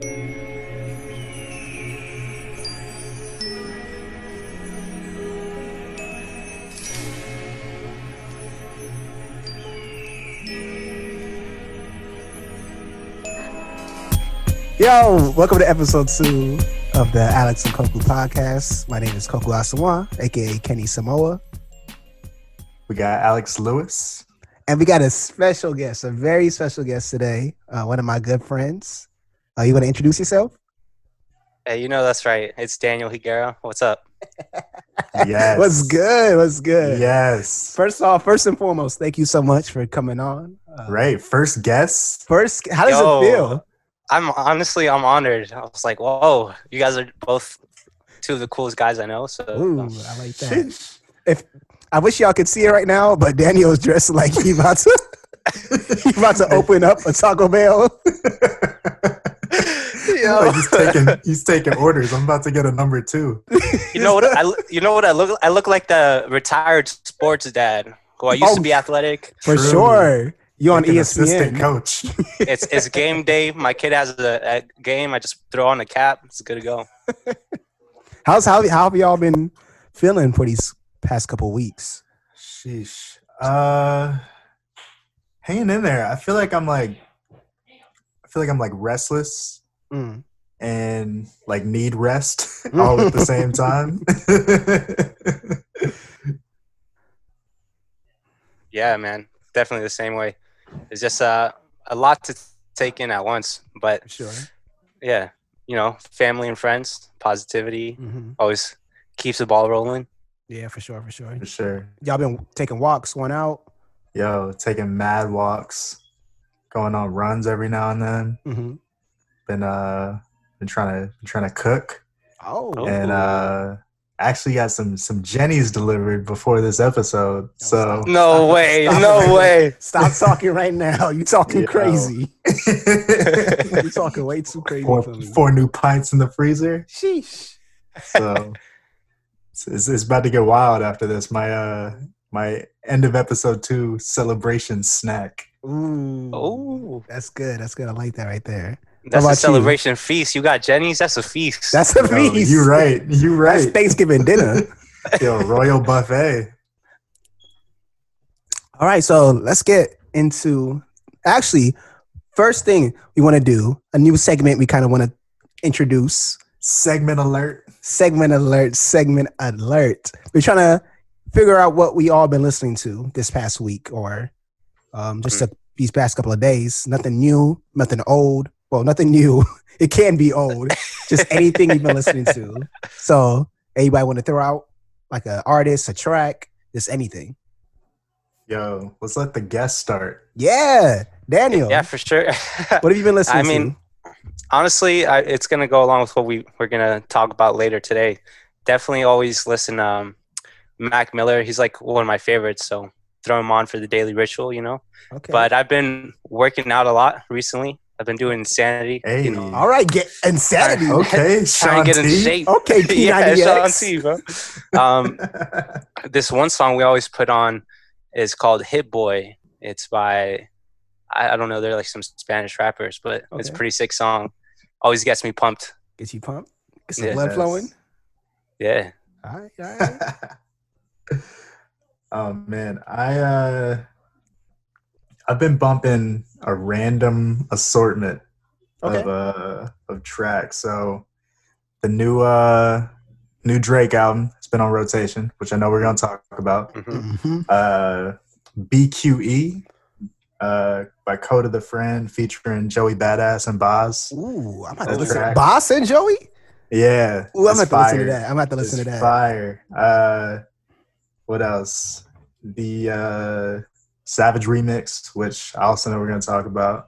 Yo, welcome to episode two of the Alex and Koku podcast. My name is Koku Asamoah, aka Kenny Samoa, We got Alex Lewis. and we got a special guest, a very special guest today. Uh, one of my good friends. Uh, you want to introduce yourself? Hey, you know that's right. It's Daniel Higuera. What's up? Yes. What's good? What's good? Yes. First off, first and foremost, thank you so much for coming on. Uh, Right. First guest. First, how does Yo. it feel? I'm honestly, I'm honored. I was like, whoa, you guys are both two of the coolest guys I know. So Ooh, I like that. If I wish y'all could see it right now, but Daniel's dressed like he about to he about to open up a Taco Bell. Oh, he's taking he's taking orders. I'm about to get a number two. you know what? I look- you know what I look. I look like the retired sports dad who I used Oh. to be athletic. For True. sure. You on E Like an assistant ESPN. coach. It's it's game day. My kid has a, a game. I just throw on a cap. It's good to go. How's how, how have y'all been feeling for these past couple weeks? Sheesh. Uh hanging in there. I feel like I'm like I feel like I'm like restless Mm. and like need rest all at the same time. Yeah, man. Definitely the same way. It's just uh, a lot to take in at once. But Sure. yeah, you know, family and friends, positivity hmm always keeps the ball rolling. Yeah, for sure, for sure. For sure. Y'all been taking walks, going out. Yo, taking mad walks, going on runs every now and then. hmm Been uh been trying to been trying to cook Oh, Oh. and uh actually got some some Jeni's delivered before this episode. So No way, Stop no it. way. stop talking right now. You talking Yo. crazy. you talking way too crazy four, four new pints in the freezer. Sheesh. So it's, it's, it's about to get wild after this. My uh my end of episode two celebration snack. Ooh. Oh, That's good. That's good. I like that right there. That's about a you? celebration feast. You got Jeni's. That's a feast. That's a Yo, feast. you right. You That's right. Thanksgiving dinner. Yo, royal buffet. All right, so let's get into actually first thing we want to do a new segment we kind of want to introduce Segment alert. segment alert segment alert we're trying to figure out what we all been listening to this past week or um, just a, these past couple of days nothing new nothing old well nothing new it can be old just anything you've been listening to so anybody want to throw out like an artist a track just anything Yo, let's let the guest start. yeah daniel yeah, for sure. what have you been listening to? I mean, to honestly, I, it's gonna go along with what we we're gonna talk about later today. Definitely always listen. Um, Mac Miller, he's like one of my favorites. So throw him on for the daily ritual, you know. okay But I've been working out a lot recently. I've been doing insanity. Hey. You know, All right, get insanity. Okay, trying Shaun to get in shape. Okay, yeah, Shaun P90X. T, bro. Um, this one song we always put on is called Hit Boy. It's by I, I don't know, they're like some Spanish rappers, but it's a pretty sick song. Always gets me pumped. Get you pumped. Get some Yes. blood flowing. Yeah. All right, all right. oh man, I uh I've been bumping a random assortment Okay. of uh of tracks. So the new uh new Drake album it's been on rotation, which I know we're gonna talk about. hmm Mhm. Uh BQE uh by Kota the Friend featuring Joey Badass and Bas. Ooh, I'm about to listen. track. Bas and Joey. Yeah. Ooh, I'm it's about to listen to that. I'm about to listen It's to that. Fire. Uh, what else? The uh, Savage remix, which I also know we're gonna talk about.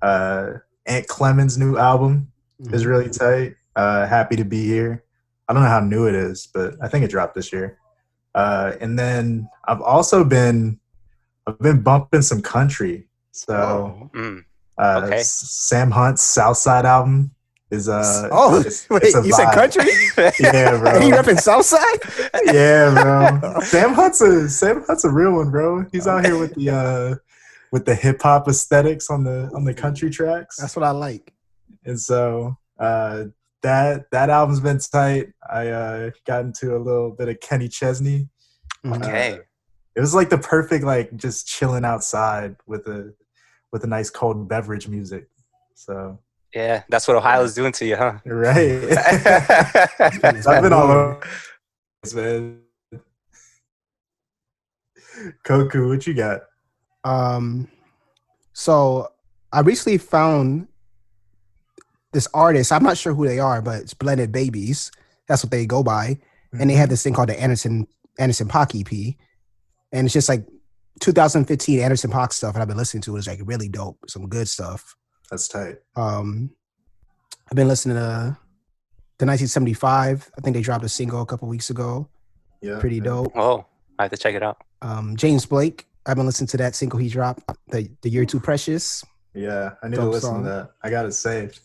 Uh, Ant Clemons' new album is Mhm. really tight. Uh, Happy to be here. I don't know how new it is, but I think it dropped this year. Uh, and then I've also been I've been bumping some country. So Oh. Mm. uh, Okay. Sam Hunt's Southside album is uh oh, it's- wait, it's a you said country? Yeah, bro. and he repping Southside? yeah, bro. Sam Hunt's a Sam Hunt's a real one, bro. He's out here with the uh with the hip hop aesthetics on the on the country tracks. That's what I like. and so uh, that that album's been tight. I uh, got into a little bit of Kenny Chesney. Mhm. Okay. Uh, it was like the perfect like just chilling outside with a with a nice cold beverage music. So Yeah, that's what Ohio's doing to you, huh? right, I've been all over, this, man. Koku, what you got? Um, so I recently found this artist. I'm not sure who they are, but it's Blended Babies. That's what they go by. And they had this thing called the Anderson Anderson .Paak EP, and it's just like 2015 Anderson .Paak stuff. And I've been listening to it. It's like really dope, some good stuff. That's tight. Um, I've been listening to the 1975. I think they dropped a single a couple weeks ago. Yeah, Pretty dope. Oh, I have to check it out. Um, James Blake. I've been listening to that single he dropped, the the You're Too Precious. Yeah, I need to listen song. to that. I got it saved.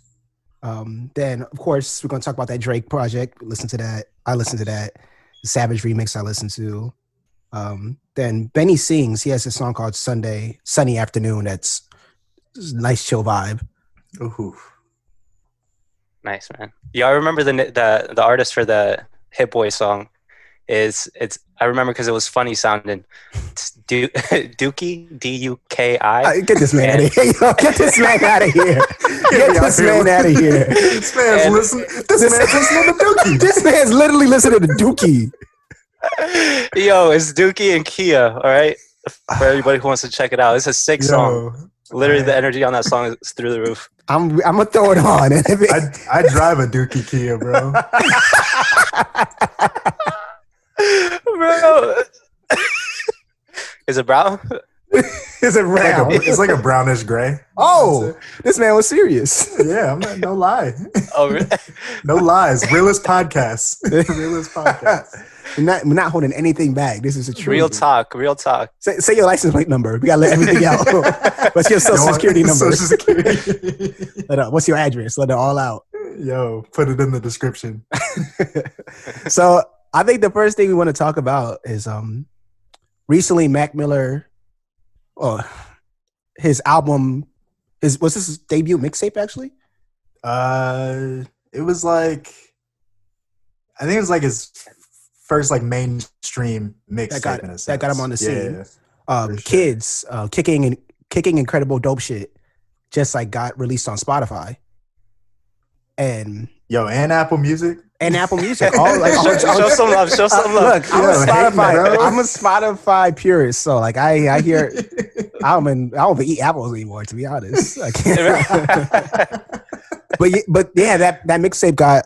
Um, then of course we're gonna talk about that Drake project. Listen to that. I listened to that. The Savage remix I listened to. Um, then Benny sings. He has a song called Sunday, Sunny Afternoon. That's just a nice chill vibe. Ooh. Nice man. Yeah, I remember the the the artist for the Hit Boy song is it's I remember because it was funny sounding. It's du- Duki D U K I. Get this man out of here. Yo, Get this man out of here. Get this man out of here. This man's And- listening. This man's listening to Dookie. This man's literally listening to Dookie. Yo, it's Duki and Khea. All right, for everybody who wants to check it out, it's a sick song. Yo, Literally, the energy on that song is through the roof. I'm I'm gonna throw it on. And if it- I I drive a Dookie Kia, bro. Bro, is it brown? Is it Like a- it's like a brownish gray. Oh, this man was serious. Yeah, I'm not, no lie. Oh, really? No lies. Realist podcast. Realist podcast. We're not, we're not holding anything back. This is a truth. real talk, real talk. Say, say your license plate number. We gotta let everything out. What's your social No, security number? Social security. Let it- what's your address? Let it all out. Yo, put it in the description. so I think the first thing we want to talk about is um recently Mac Miller, oh, his album is was this his debut mixtape actually? Uh, it was like, I think it was like his first like mainstream mix. That got- that got him on the scene. Um, sure. Kids, uh, kicking and kicking incredible dope shit, just like got released on Spotify, and Yo, and Apple Music. and Apple Music. All like all- Show, all- show some love. Show some love. Look, I'm Yo, a Spotify. bro. I'm a Spotify purist. So like I I hear I don't even, I don't even eat apples anymore. To be honest, I can't. but but yeah, that that mixtape got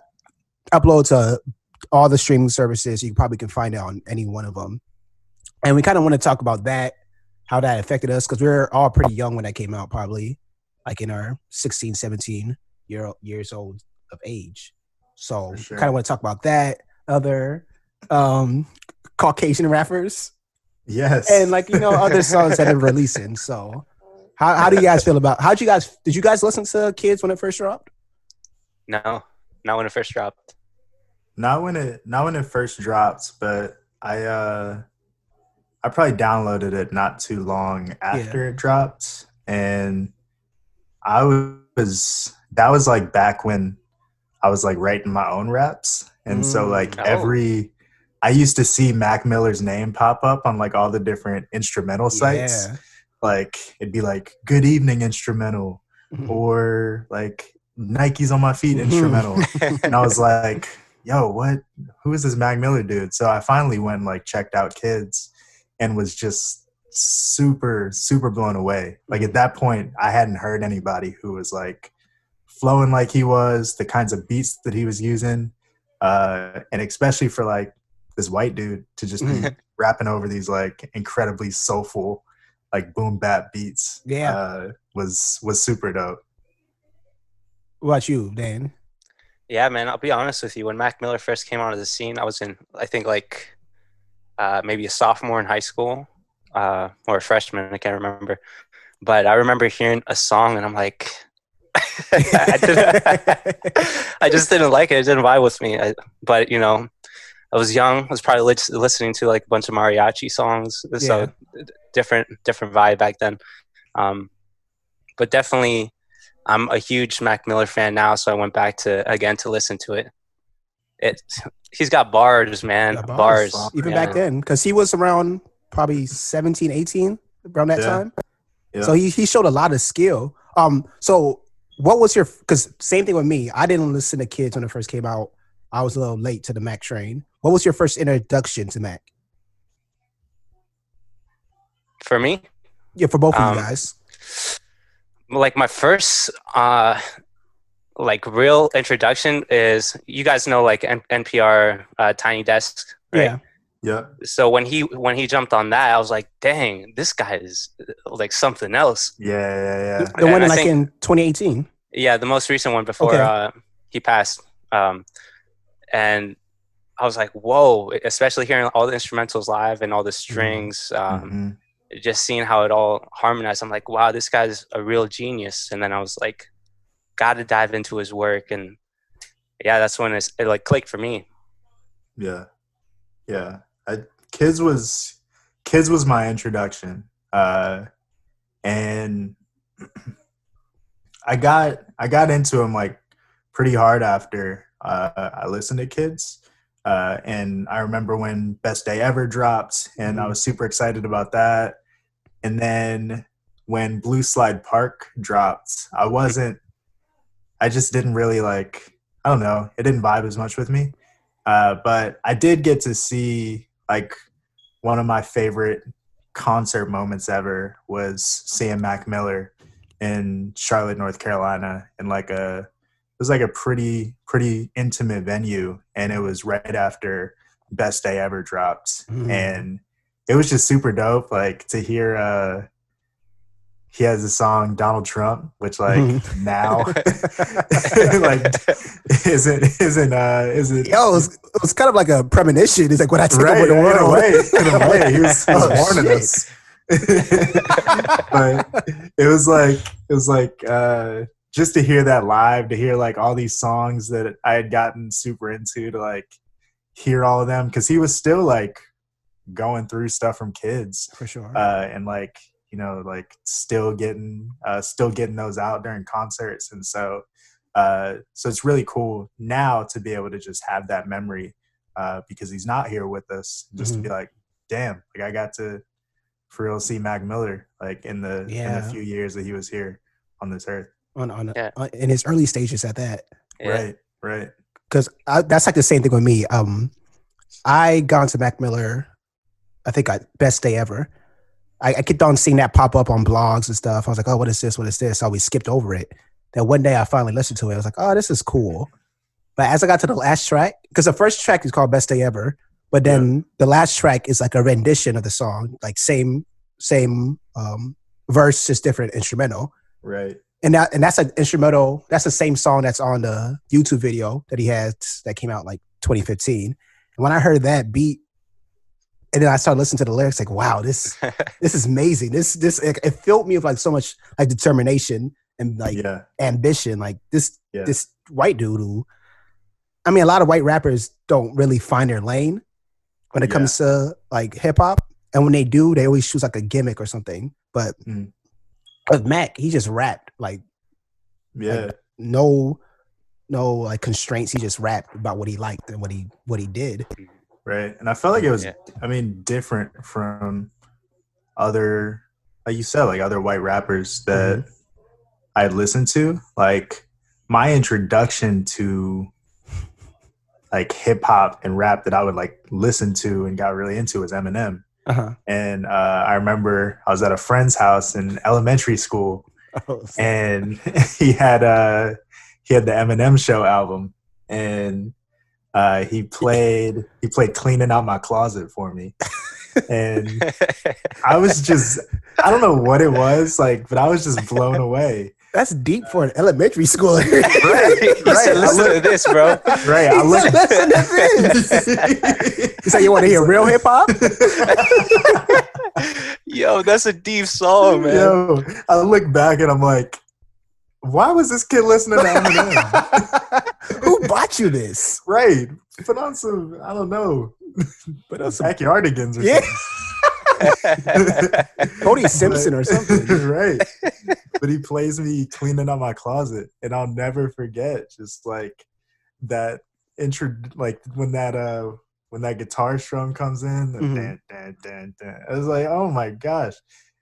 uploaded to all the streaming services. You probably can find it on any one of them. And we kind of want to talk about that, how that affected us, because we were all pretty young when that came out, probably like in our 16, 17 year years old of age. So For sure. kind of want to talk about that. Other um Caucasian rappers yes. and like you know other songs that are releasing. So how how do you guys feel about how'd you guys did you guys listen to Kids when it first dropped? No, not when it first dropped. Not when it not when it first dropped, but I uh I probably downloaded it not too long after it dropped, and I was that was like back when I was like writing my own raps, and so Mm. like Oh. every I used to see Mac Miller's name pop up on like all the different instrumental sites. Yeah. Like it'd be like "Good Evening" instrumental, Mhm. or like Nikes on my feet Mhm. instrumental and I was like, "Yo, what? Who is this Mac Miller dude?" So I finally went and like checked out Kids, and was just super super blown away. Like at that point, I hadn't heard anybody who was like flowing like he was, the kinds of beats that he was using, uh, and especially for like this white dude to just be rapping over these like incredibly soulful, like boom bap beats. Yeah. uh, was was super dope. What about you, Dan? Yeah, man. I'll be honest with you. When Mac Miller first came onto the scene, I was in, I think, like uh, maybe a sophomore in high school uh, or a freshman. I can't remember. But I remember hearing a song, and I'm like, I, I just didn't like it. It didn't vibe with me. I, but you know, I was young. I was probably lis- listening to like a bunch of mariachi songs. So different, different vibe back then. Um, but definitely, I'm a huge Mac Miller fan now, so I went back to again to listen to it. It he's got bars, man, Yeah, bars. bars. Even yeah. back then, because he was around probably 17, 18 around that Yeah. time. Yeah. So he, he showed a lot of skill. Um, so what was your because same thing with me. I didn't listen to kids when it first came out. I was a little late to the Mac train. What was your first introduction to Mac? For me, Yeah, for both of Um, you guys. Like my first uh like real introduction is you guys know like N- npr uh, tiny desk right Yeah. Yeah. so when he when he jumped on that i was like dang this guy is uh, like something else Yeah. Yeah. Yeah. The one And in I like think- in 2018. yeah the most recent one before Okay. uh he passed um and i was like whoa especially hearing all the instrumentals live and all the strings um Mhm. Just seeing how it all harmonized i'm like wow this guy's a real genius. And then i was like gotta dive into his work. And yeah that's when it like clicked for me. Yeah, yeah. I, kids was kids was my introduction, uh, and I got I got into him like pretty hard after uh, I listened to kids. Uh, and I remember when Best Day Ever dropped, and I was super excited about that. And then when Blue Slide Park dropped, I wasn't. I just didn't really like. I don't know. It didn't vibe as much with me. Uh, but I did get to see like one of my favorite concert moments ever was seeing Mac Miller in Charlotte, North Carolina, in like a was like a pretty pretty intimate venue, and it was right after Best Day Ever dropped, Mhm. and it was just super dope. Like to hear uh he has a song Donald Trump, which like Mhm. now like isn't isn't uh isn't Yo, it was, it was kind of like a premonition. It's like what I take right over the in world. a way in a way he was, he was Oh, warning shit. us but it was like it was like uh just to hear that live to hear like all these songs that i had gotten super into to like hear all of them because he was still like going through stuff from kids For sure. uh and like you know like still getting uh still getting those out during concerts and so uh so it's really cool now to be able to just have that memory uh because he's not here with us just Mhm. to be like damn like i got to for real see mac miller like in the in the few years that he was here on this earth on, on, Yeah. on in his early stages at that. Yeah. right right because that's like the same thing with me. Um, I got into Mac Miller, I think I best day ever. I, I kept on seeing that pop up on blogs and stuff. I was like, oh, what is this? What is this? I we skipped over it. Then one day I finally listened to it. I was like, oh, this is cool. But as I got to the last track, because the first track is called Best Day Ever, but then the last track is like a rendition of the song, like same same um, verse, just different instrumental right and that and that's an instrumental. That's the same song that's on the YouTube video that he has that came out like 2015. And when I heard that beat, and then I started listening to the lyrics, like, wow, this this is amazing. This this it, it filled me with like so much like determination and like yeah ambition. Like this Yeah. this white dude who, I mean, a lot of white rappers don't really find their lane when it Yeah. comes to like hip hop, and when they do, they always choose like a gimmick or something. But Mm. with Mac, he just rapped like yeah no no like constraints. He just rapped about what he liked and what he what he did. right and i felt like it was Yeah. i mean different from other like you said like other white rappers that Mm-hmm. i had listened to like my introduction to like hip hop and rap that i would like listen to and got really into was eminem Uh huh. and uh, i remember i was at a friend's house in elementary school and he had uh he had the Eminem show album and uh he played he played cleaning out my closet for me and I was just I don't know what it was like but I was just blown away That's deep for an elementary school. right, right. listen to this, bro. right I looked Listen to this. You say you want to hear real hip hop? Yo, that's a deep song, man. yo I look back and I'm like why was this kid listening to Eminem Who bought you this? right put on some I don't know But on some- backyardigans or Yeah. something Cody Simpson or something. right. But he plays me cleaning out my closet, and I'll never forget just like that intro, like when that uh when that guitar strum comes in, the Mhm. dan, dan, dan, dan. I was like, oh my gosh,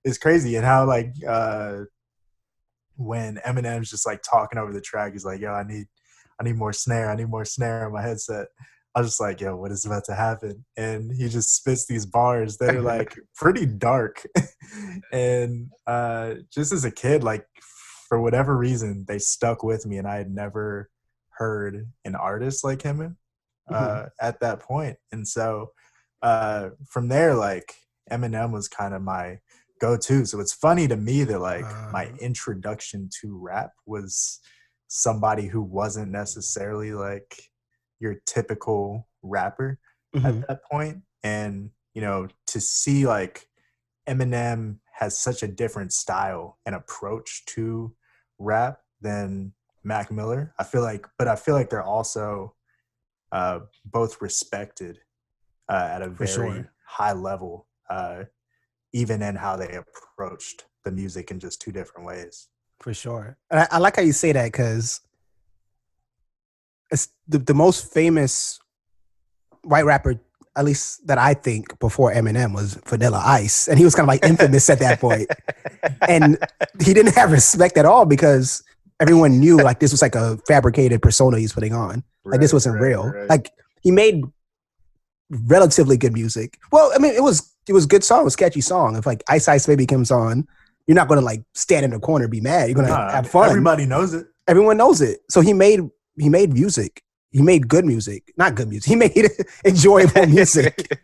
it's crazy, and how like uh when Eminem's just like talking over the track, he's like, yo, I need, I need more snare, I need more snare on my headset. I was just like, yo, what is about to happen? And he just spits these bars that are like pretty dark. and uh, just as a kid, like for whatever reason, they stuck with me, and I had never heard an artist like him uh, at that point. And so uh, from there, like Eminem was kind of my go-to. So it's funny to me that like my Uh. introduction to rap was somebody who wasn't necessarily like your typical rapper Mhm. at that point and you know to see like eminem has such a different style and approach to rap than mac miller i feel like but i feel like they're also uh both respected uh, at a very sure. high level uh even in how they approached the music in just two different ways For sure. And I, I like how you say that because it's the, the most famous white rapper, at least that I think before Eminem was Vanilla Ice. And he was kind of like infamous at that point. And he didn't have respect at all because everyone knew like this was like a fabricated persona he's putting on. Like this wasn't right, real. right. Like he made relatively good music. Well, I mean, it was it was good song, it was catchy song. If like Ice Ice Baby comes on, you're not gonna like stand in the corner and be mad. You're gonna Nah, have fun. everybody knows it Everyone knows it. So he made he made music. He made good music, not good music. He made enjoyable music,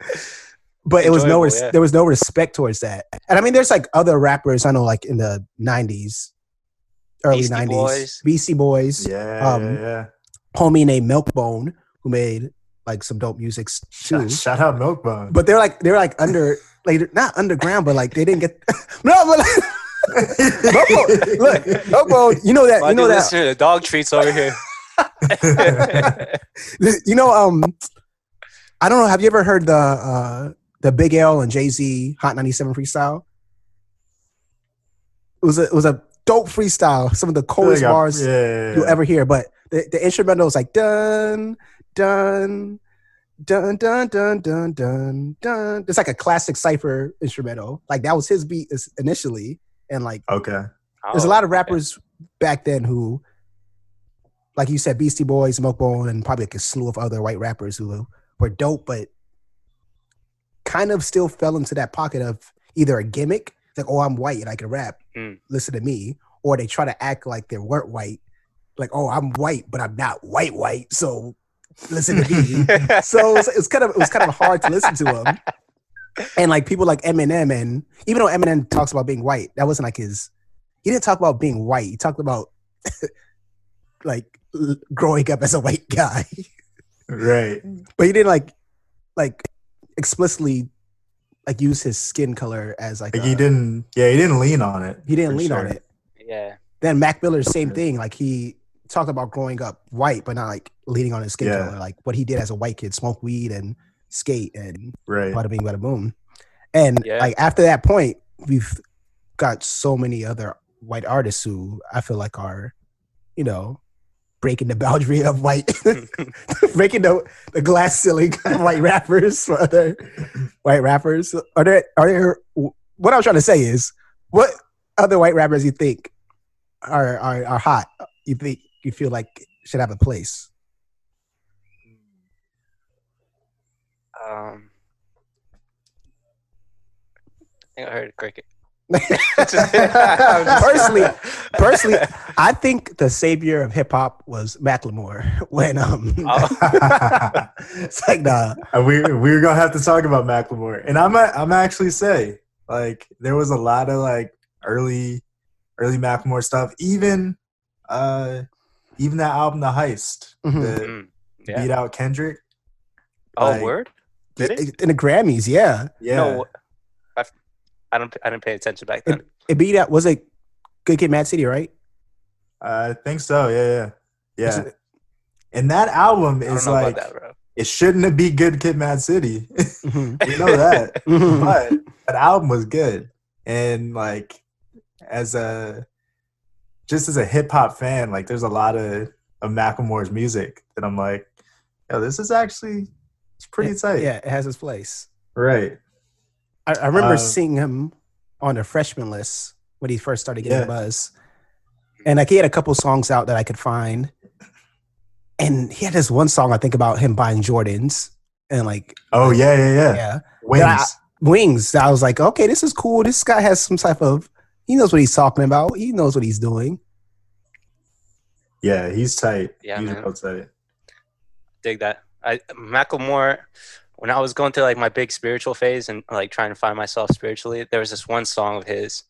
but it was no res- yeah. there was no respect towards that. And I mean, there's like other rappers I know, like in the '90s, early Beastie '90s, Boys. Beastie Boys, yeah Um, yeah, yeah. Homie named Milkbone who made like some dope music too. Shout, shout out milkbone But they're like they're like under like not underground, but like they didn't get no. But like, Milkbone, look, Milkbone, you know that Why you know do that listen the dog treats over here? you know um I don't know. Have you ever heard the uh the Big L and Jay Z Hot 97 freestyle? It was a it was a dope freestyle. Some of the coldest Like, bars yeah, yeah, yeah. you'll ever hear. But the, the instrumental is like dun dun dun dun dun dun dun dun. It's like a classic cipher instrumental. Like that was his beat initially, and like okay there's a Oh, lot of okay. rappers back then who, like you said, Beastie Boys, Milkbone, and probably like a slew of other white rappers who were dope, but kind of still fell into that pocket of either a gimmick, like, oh, I'm white and I can rap, Mm. listen to me, or they try to act like they weren't white, like, oh, I'm white, but I'm not white white, so listen to me. so it's, it's kind of it was kind of hard to listen to him. And like people like Eminem, and even though Eminem talks about being white, that wasn't like his. He didn't talk about being white. He talked about like l- growing up as a white guy, right but he didn't like like explicitly like use his skin color as like like a- he didn't yeah he didn't lean on it he didn't for lean on it. yeah. Then Mac Miller, same thing. Like he talked about growing up white, but not like leaning on his skin Yeah. color. Like what he did as a white kid, smoke weed and skate and right bada bing, bada boom. And Yeah. like after that point, we've got so many other white artists who I feel like are, you know, breaking the boundary of white, breaking the, the glass ceiling of white rappers for other white rappers. Are there, are there, what I'm trying to say is, what other white rappers you think are, are, are hot? You think you feel like should have a place? Um, I think I heard cricket. Personally, personally, I think the savior of hip hop was Macklemore when um Oh. it's like nah Uh, we we're gonna have to talk about Macklemore, and I'm a, I'm actually say like there was a lot of like early early Macklemore stuff, even uh even that album, The Heist, Mhm. that Mm, yeah. beat out Kendrick. Oh, like- word? Did it? in the Grammys, yeah. Yeah, No, I, I don't. I didn't pay attention back then. It beat out was it Good Kid Mad City, right? I think so. Yeah, yeah, yeah. And that album I don't is know like about that, bro. it shouldn't have be good Kid Mad City. Mhm. we know that. Mhm. but that album was good. And like as a just as a hip hop fan, like there's a lot of of Macklemore's music that I'm like, yo, this is actually it's pretty tight. yeah, it has its place. Right. I, I remember Uh, seeing him on the freshman list when he first started getting Yeah. buzz, and like he had a couple songs out that I could find, and he had this one song I think about him buying Jordans and like Oh yeah, yeah, yeah. yeah Wings. Yeah, wings. I was like, okay, this is cool. This guy has some type of he knows what he's talking about. He knows what he's doing. yeah, he's tight. Yeah, he's man. real tight. dig that. I Macklemore, when I was going through like my big spiritual phase and like trying to find myself spiritually, there was this one song of his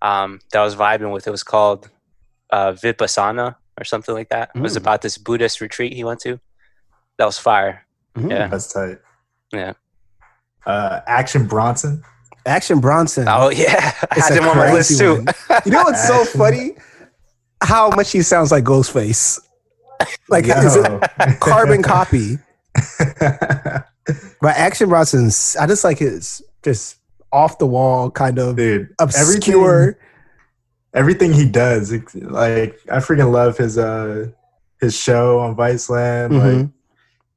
um, that I was vibing with. It was called uh, Vipassana or something like that. It was Mm. about this Buddhist retreat he went to. That was fire. Mhm. Yeah. That's tight. Yeah. Uh Action Bronson. Action Bronson. Oh yeah, I It's had a him on my list too. one. You know what's so funny? How much he sounds like Ghostface. Like is it carbon copy? But Action Bronson's I just like his just off the wall kind of Dude, obscure. everything, everything he does, like I freaking love his uh his show on Viceland. Like Mhm.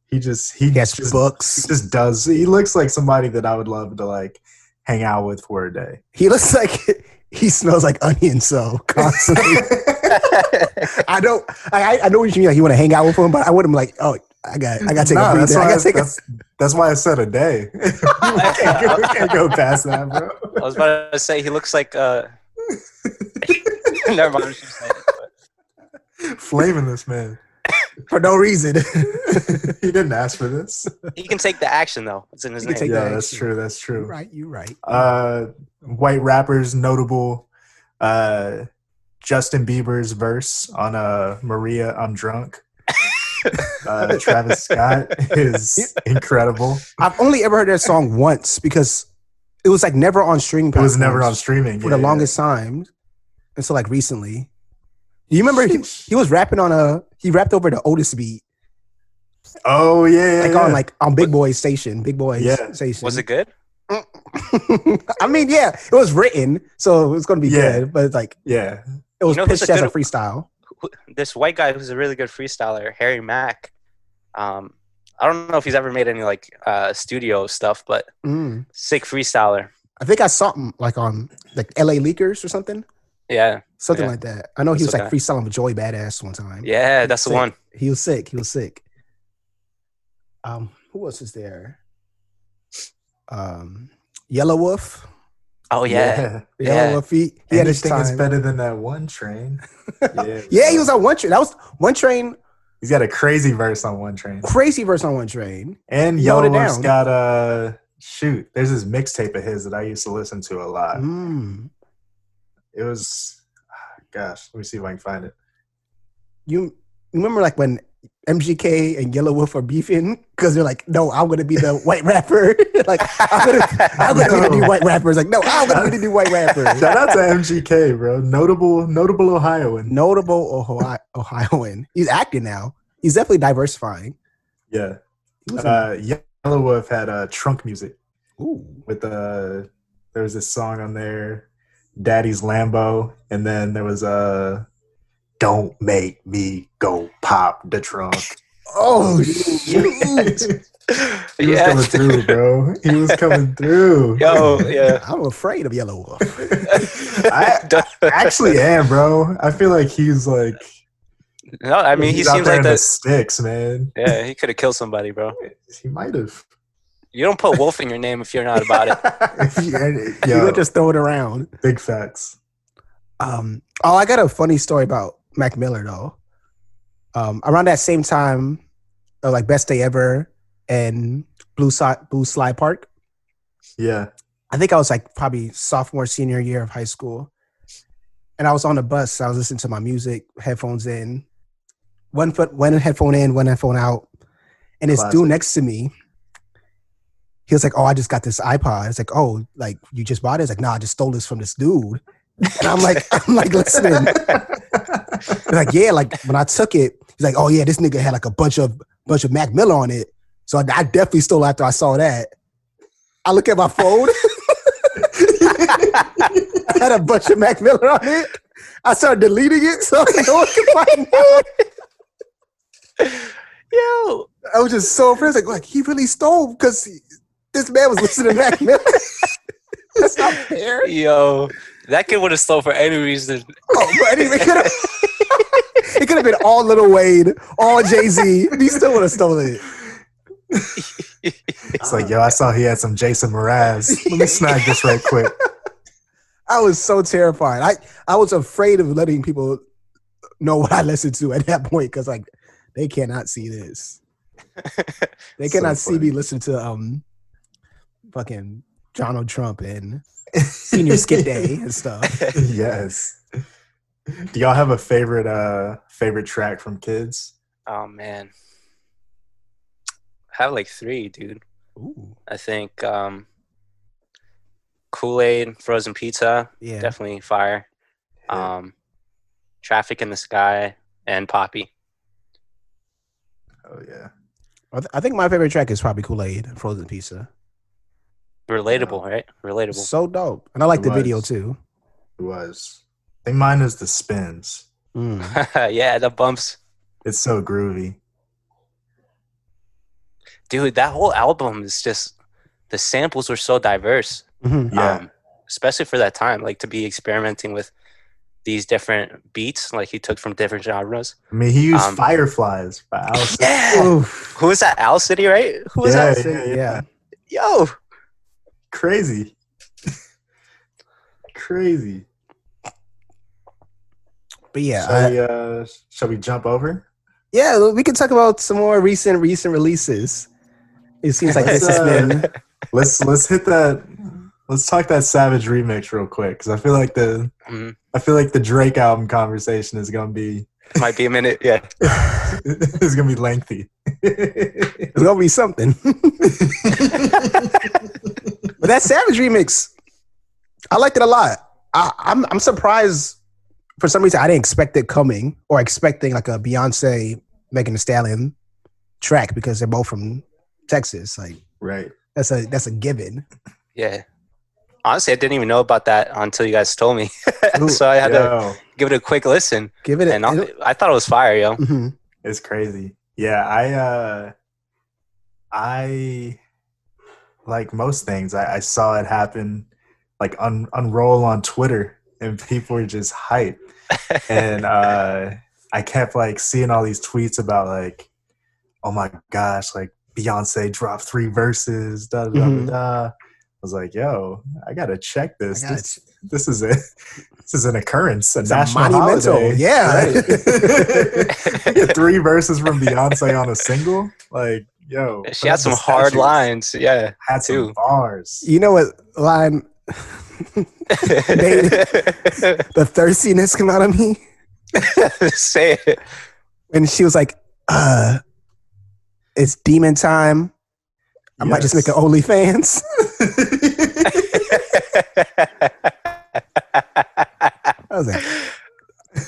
he just he He has just, books. he just does. He looks like somebody that I would love to like hang out with for a day. He looks like he smells like onion so constantly. I don't. I I know what you mean. Like you want to hang out with him, but I wouldn't be like, oh, I got I got to take Nah, a that's breather. I why, got to take a. that's, that's why I said a day. we, can't go, we can't go past that, bro. I was about to say he looks like. Uh, never mind. I was just saying, but Flaming this man. For no reason. he didn't ask for this. He can take the action though. It's in his He name. take Yeah, that's action. true. That's true. You're true. right. You right. Uh, white rappers notable. Uh, Justin Bieber's verse on uh, Maria, I'm drunk. Uh, Travis Scott is incredible. I've only ever heard that song once because it was like never on streaming. It was never on streaming for yeah, the yeah. longest time until like recently. You remember he, he was rapping on a he rapped over the Otis beat Oh yeah, yeah, like yeah. on like on Big Boy station, Big Boy Yeah. station. Was it good? I mean, yeah, it was written, so it was going to be Yeah. good, but it's like yeah. it was You know pitched a as a freestyle. who- this white guy who's a really good freestyler, Harry Mack. Um, I don't know if he's ever made any like uh, studio stuff, but Mm. sick freestyler. I think I saw him like on like L.A. Leakers or something, Yeah, something Yeah. like that. I know he That's was like okay. freestyling with Joey Badass one time. yeah, that's the one. He was sick. He was sick. Um, who else is there? Um, Yelawolf. Oh yeah, Yellow Yeah. Wolf. He, he had his Anything is better than that one train. Yeah, Yeah, he was on one train. That was one train. He's got a crazy verse on one train. Crazy verse on one train. And He Yellow it Wolf's down. got a shoot. There's this mixtape of his that I used to listen to a lot. Mm. It was, gosh, let me see if I can find it. You remember like when MGK and Yelawolf are beefing because they're like, "No, I'm gonna be the white rapper." like, I'm gonna, I'm gonna be the new white rapper. It's like, "No, I'm gonna be the new white rapper." Shout out to MGK, bro. Notable, notable Ohioan. Notable Ohio- Ohioan. He's acting now. He's definitely diversifying. Yeah. He was in- Uh, Yelawolf had uh, trunk music ooh, with uh, there was this song on there, Daddy's Lambo, and then there was uh, Don't Make Me Go Pop the Trunk. oh, he was coming through, bro. He was coming through. Yo, yeah. I'm afraid of Yelawolf. I actually am, bro. I feel like he's like. no, I mean he he's out seems like in the the. sticks, man. Yeah, he could have killed somebody, bro. He might have. You don't put wolf in your name if you're not about it. you Yo, don't just throw it around. big facts. Um, oh, I got a funny story about Mac Miller though. Um, around that same time, uh, like Best Day Ever and Blue Slide, Blue Slide Park. Yeah. I think I was like probably sophomore, senior year of high school. And I was on the bus. I was listening to my music, headphones in, one foot, one headphone in, one headphone out. And this Classic. dude next to me, he was like, "Oh, I just got this iPod." It's like, "Oh, like you just bought it?" It's like, "No, I just stole this from this dude." And I'm like, I'm like listening. He's like, yeah, like when I took it, he's like, oh yeah, this nigga had like a bunch of bunch of Mac Miller on it. So So I definitely stole after I saw that. I look at my phone. I had a bunch of Mac Miller on it. I started deleting it so no one could find out. Yo, I was just so impressed. Like, like he really stole because this man was listening to Mac Miller. That's not fair. yo, that kid would have stole for any reason. Oh, but anyway, it could have it could have been all Lil Wayne, all Jay Z. He still would have stolen it. It's like, yo, I saw he had some Jason Mraz. Let me snag this right quick. I was so terrified. I I was afraid of letting people know what I listened to at that point because like they cannot see this. They So cannot see me listen to um fucking Donald Trump and Senior Skip Day and stuff. yes. Do y'all have a favorite uh favorite track from kids? Oh man, I have like three, dude. Ooh, I think um, Kool Aid, frozen pizza, yeah. definitely fire. Um, Traffic in the Sky, and Poppy. Oh yeah. I, th- I think my favorite track is probably Kool Aid, Frozen Pizza. Relatable, right? Relatable. So dope, and I like It the video too. It was. I think mine is the spins. Mm. yeah, the bumps, It's so groovy. dude. That whole album is just the samples were so diverse. Mhm. Yeah. um, especially for that time, like to be experimenting with these different beats, like he took from different genres. I mean, he used Um, Fireflies by Alice. Yeah. Oof. Who was that? Owl City, right? Who was Yeah, that? yeah, yeah. Yo, Crazy. Crazy. But yeah, shall, I- we, uh, shall we jump over? yeah, we can talk about some more recent recent releases. It seems like this has been Let's let's hit that. Let's talk that Savage remix real quick because I feel like the Mhm. I feel like the Drake album conversation is gonna be might be a minute. Yeah, it's gonna be lengthy. it's gonna be something. but that Savage remix, I liked it a lot. I, I'm I'm surprised for some reason I didn't expect it coming or expecting like a Beyonce Megan Thee Stallion track because they're both from Texas. Like right. that's a that's a given. yeah. Honestly, I didn't even know about that until you guys told me. So I had to give it a quick listen, Give it a. and I, I thought it was fire, yo. Mhm. it's crazy. Yeah, I uh I like most things, I, I saw it happen like un- unroll on Twitter and people were just hyped. and uh I kept like seeing all these tweets about like, oh my gosh, like Beyonce dropped three verses, da da da Mhm. da. I was like, yo, I gotta check this. I gotta This, this is a this is an occurrence, a It's a national monumental, holiday. yeah. Right. Three verses from Beyonce on a single. Like, yo, She had some hard statues. lines. Yeah. Had some bars. You know what line the thirstiness come out of me Say it. when she was like, uh, it's demon time. I might just make Yes. an OnlyFans. I was like,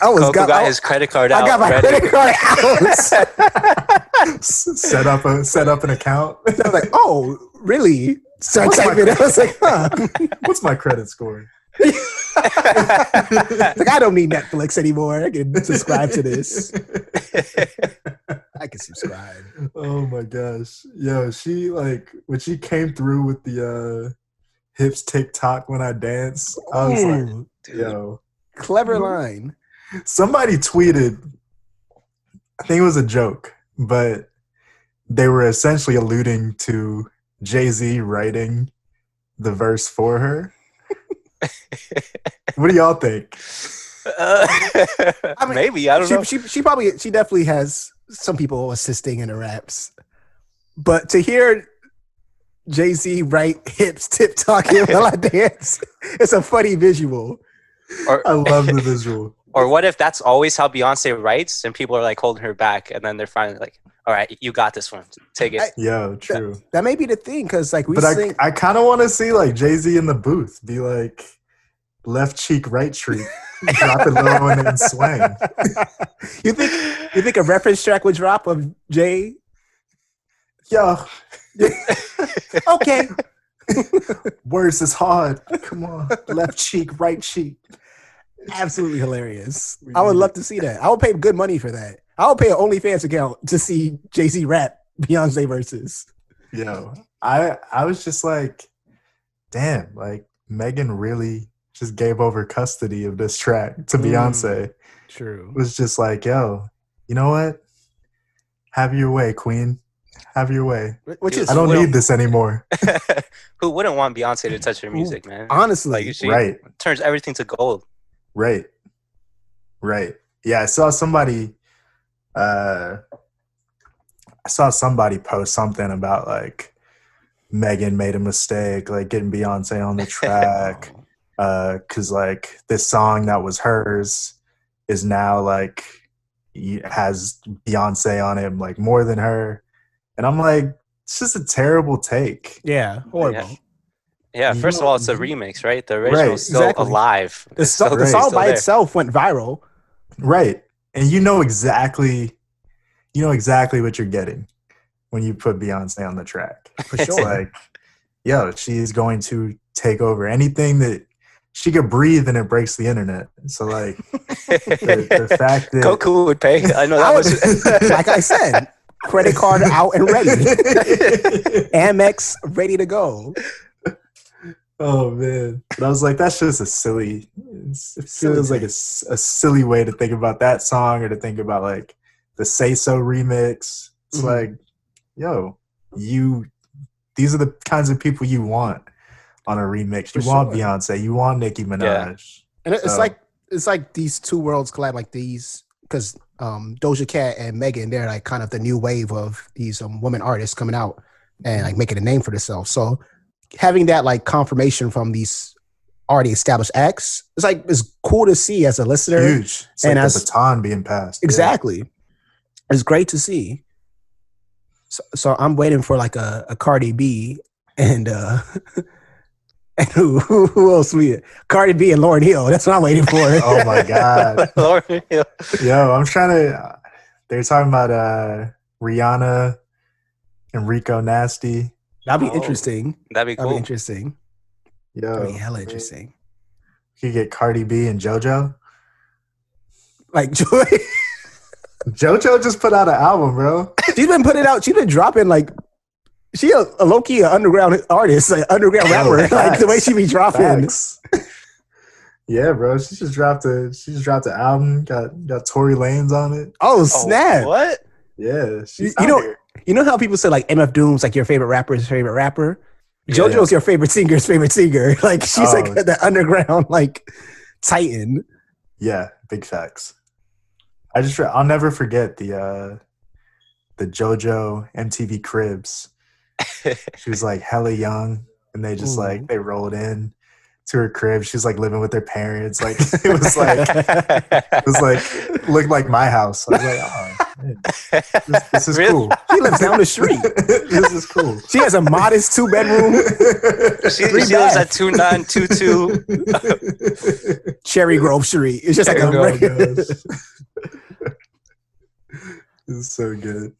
I was Koku got, got I, his credit card out. I got my ready. credit card out. set up a set up an account. I was like, oh, really? Start What's my typing. it. I was like, huh. What's my credit score? Like I don't need Netflix anymore. I can subscribe to this. I can subscribe. oh my gosh. Yo, she like when she came through with the uh hips TikTok when I dance. I was like, Ooh, yo. Clever line. Somebody tweeted I think it was a joke, but they were essentially alluding to Jay-Z writing the verse for her. what do y'all think? Uh, mean, maybe I don't She, know. she she probably she definitely has some people assisting in the raps, but to hear Jay Z write hips tip talking while I dance, it's a funny visual. Or, I love the visual. or what if that's always how Beyonce writes, and people are like holding her back, and then they're finally like, "All right, you got this one. Take it." I- Yo, true. That may be the thing because like we But I, sing. I kind of want to see like Jay Z in the booth be like left cheek, right cheek, drop it low and then swing. you think you think a reference track would drop of Jay Yo, Okay. words is hard. Come on, left cheek, right cheek. Absolutely hilarious. I would love to see that. I would pay good money for that. I would pay an OnlyFans account to see Jay Z rap Beyonce versus. Yo, I I was just like, damn, like Megan really just gave over custody of this track to Mm. Beyonce. True. It was just like, yo, you know what? Have your way, Queen. Have your way. Which is I don't need this anymore. Who wouldn't want Beyonce to touch her music, man? honestly Like she Right. turns everything to gold. Right. Right. Yeah, I saw somebody uh I saw somebody post something about like Megan made a mistake, like getting Beyonce on the track. uh cuz like this song that was hers is now like has Beyonce on it like more than her. And I'm like it's just a terrible take. Yeah, oh, horrible. Yeah, You first of all, it's a remix, right? The original Right, is still exactly. alive. The, It's so- still- the it's song still by there. itself went viral. Right. And you know exactly you know exactly what you're getting when you put Beyonce on the track. For It's sure. like, yo, she's going to take over anything that she could breathe and it breaks the internet. So like the, the fact that Koku would pay. I know that was- was. like I said, credit card out and ready. Amex ready to go. oh man. But I was like, that's just a silly it feels like a, take. s- a silly way to think about that song or to think about like the Say So remix. It's Mhm. like, yo, you these are the kinds of people you want on a remix. You For want sure. Beyonce, you want Nicki Minaj. And it's So- like it's like these two worlds collide like these because um, Doja Cat and Megan they're like kind of the new wave of these um, women artists coming out and like making a name for themselves. So having that like confirmation from these already established acts, it's like it's cool to see as a listener. Huge. It's And like as- the baton being passed. Yeah. Exactly. It's great to see. So, so I'm waiting for like a, a Cardi B and uh and who, who who else we Cardi B and Lauryn Hill. That's what I'm waiting for. Oh my god. Lauryn Hill. Yo, I'm trying to. They're talking about uh, Rihanna and Rico Nasty. That'd be Oh. interesting. That'd be cool. That'd be interesting. Yo, That'd be hella interesting. You could get Cardi B and JoJo. Like Joy, JoJo just put out an album, bro. she's been putting out. She's been dropping like she a, a low key an underground artist, like underground Yo, rapper. like the way she be dropping. Yeah, bro. She just dropped a. She just dropped an album. Got got Tory Lanez on it. Oh Oh, snap! what? Yeah, she's you out know- here. You know how people say like MF Doom's like your favorite rapper's favorite rapper? Yeah. JoJo's your favorite singer's favorite singer. Like she's like Oh. the underground like titan. Yeah, big facts. I just I'll never forget the uh the JoJo MTV Cribs. She was like hella young and they just Ooh. like mm-hmm. they rolled in to her crib. She was like living with her parents. Like it was like it was like looked like my house. I was like, oh man, this, this is Really? cool. She lives down the street. this is cool. She has a modest two bedroom she, Three she lives at two nine two two. Cherry Grove Street. It's just like a regular- gosh. this is so good.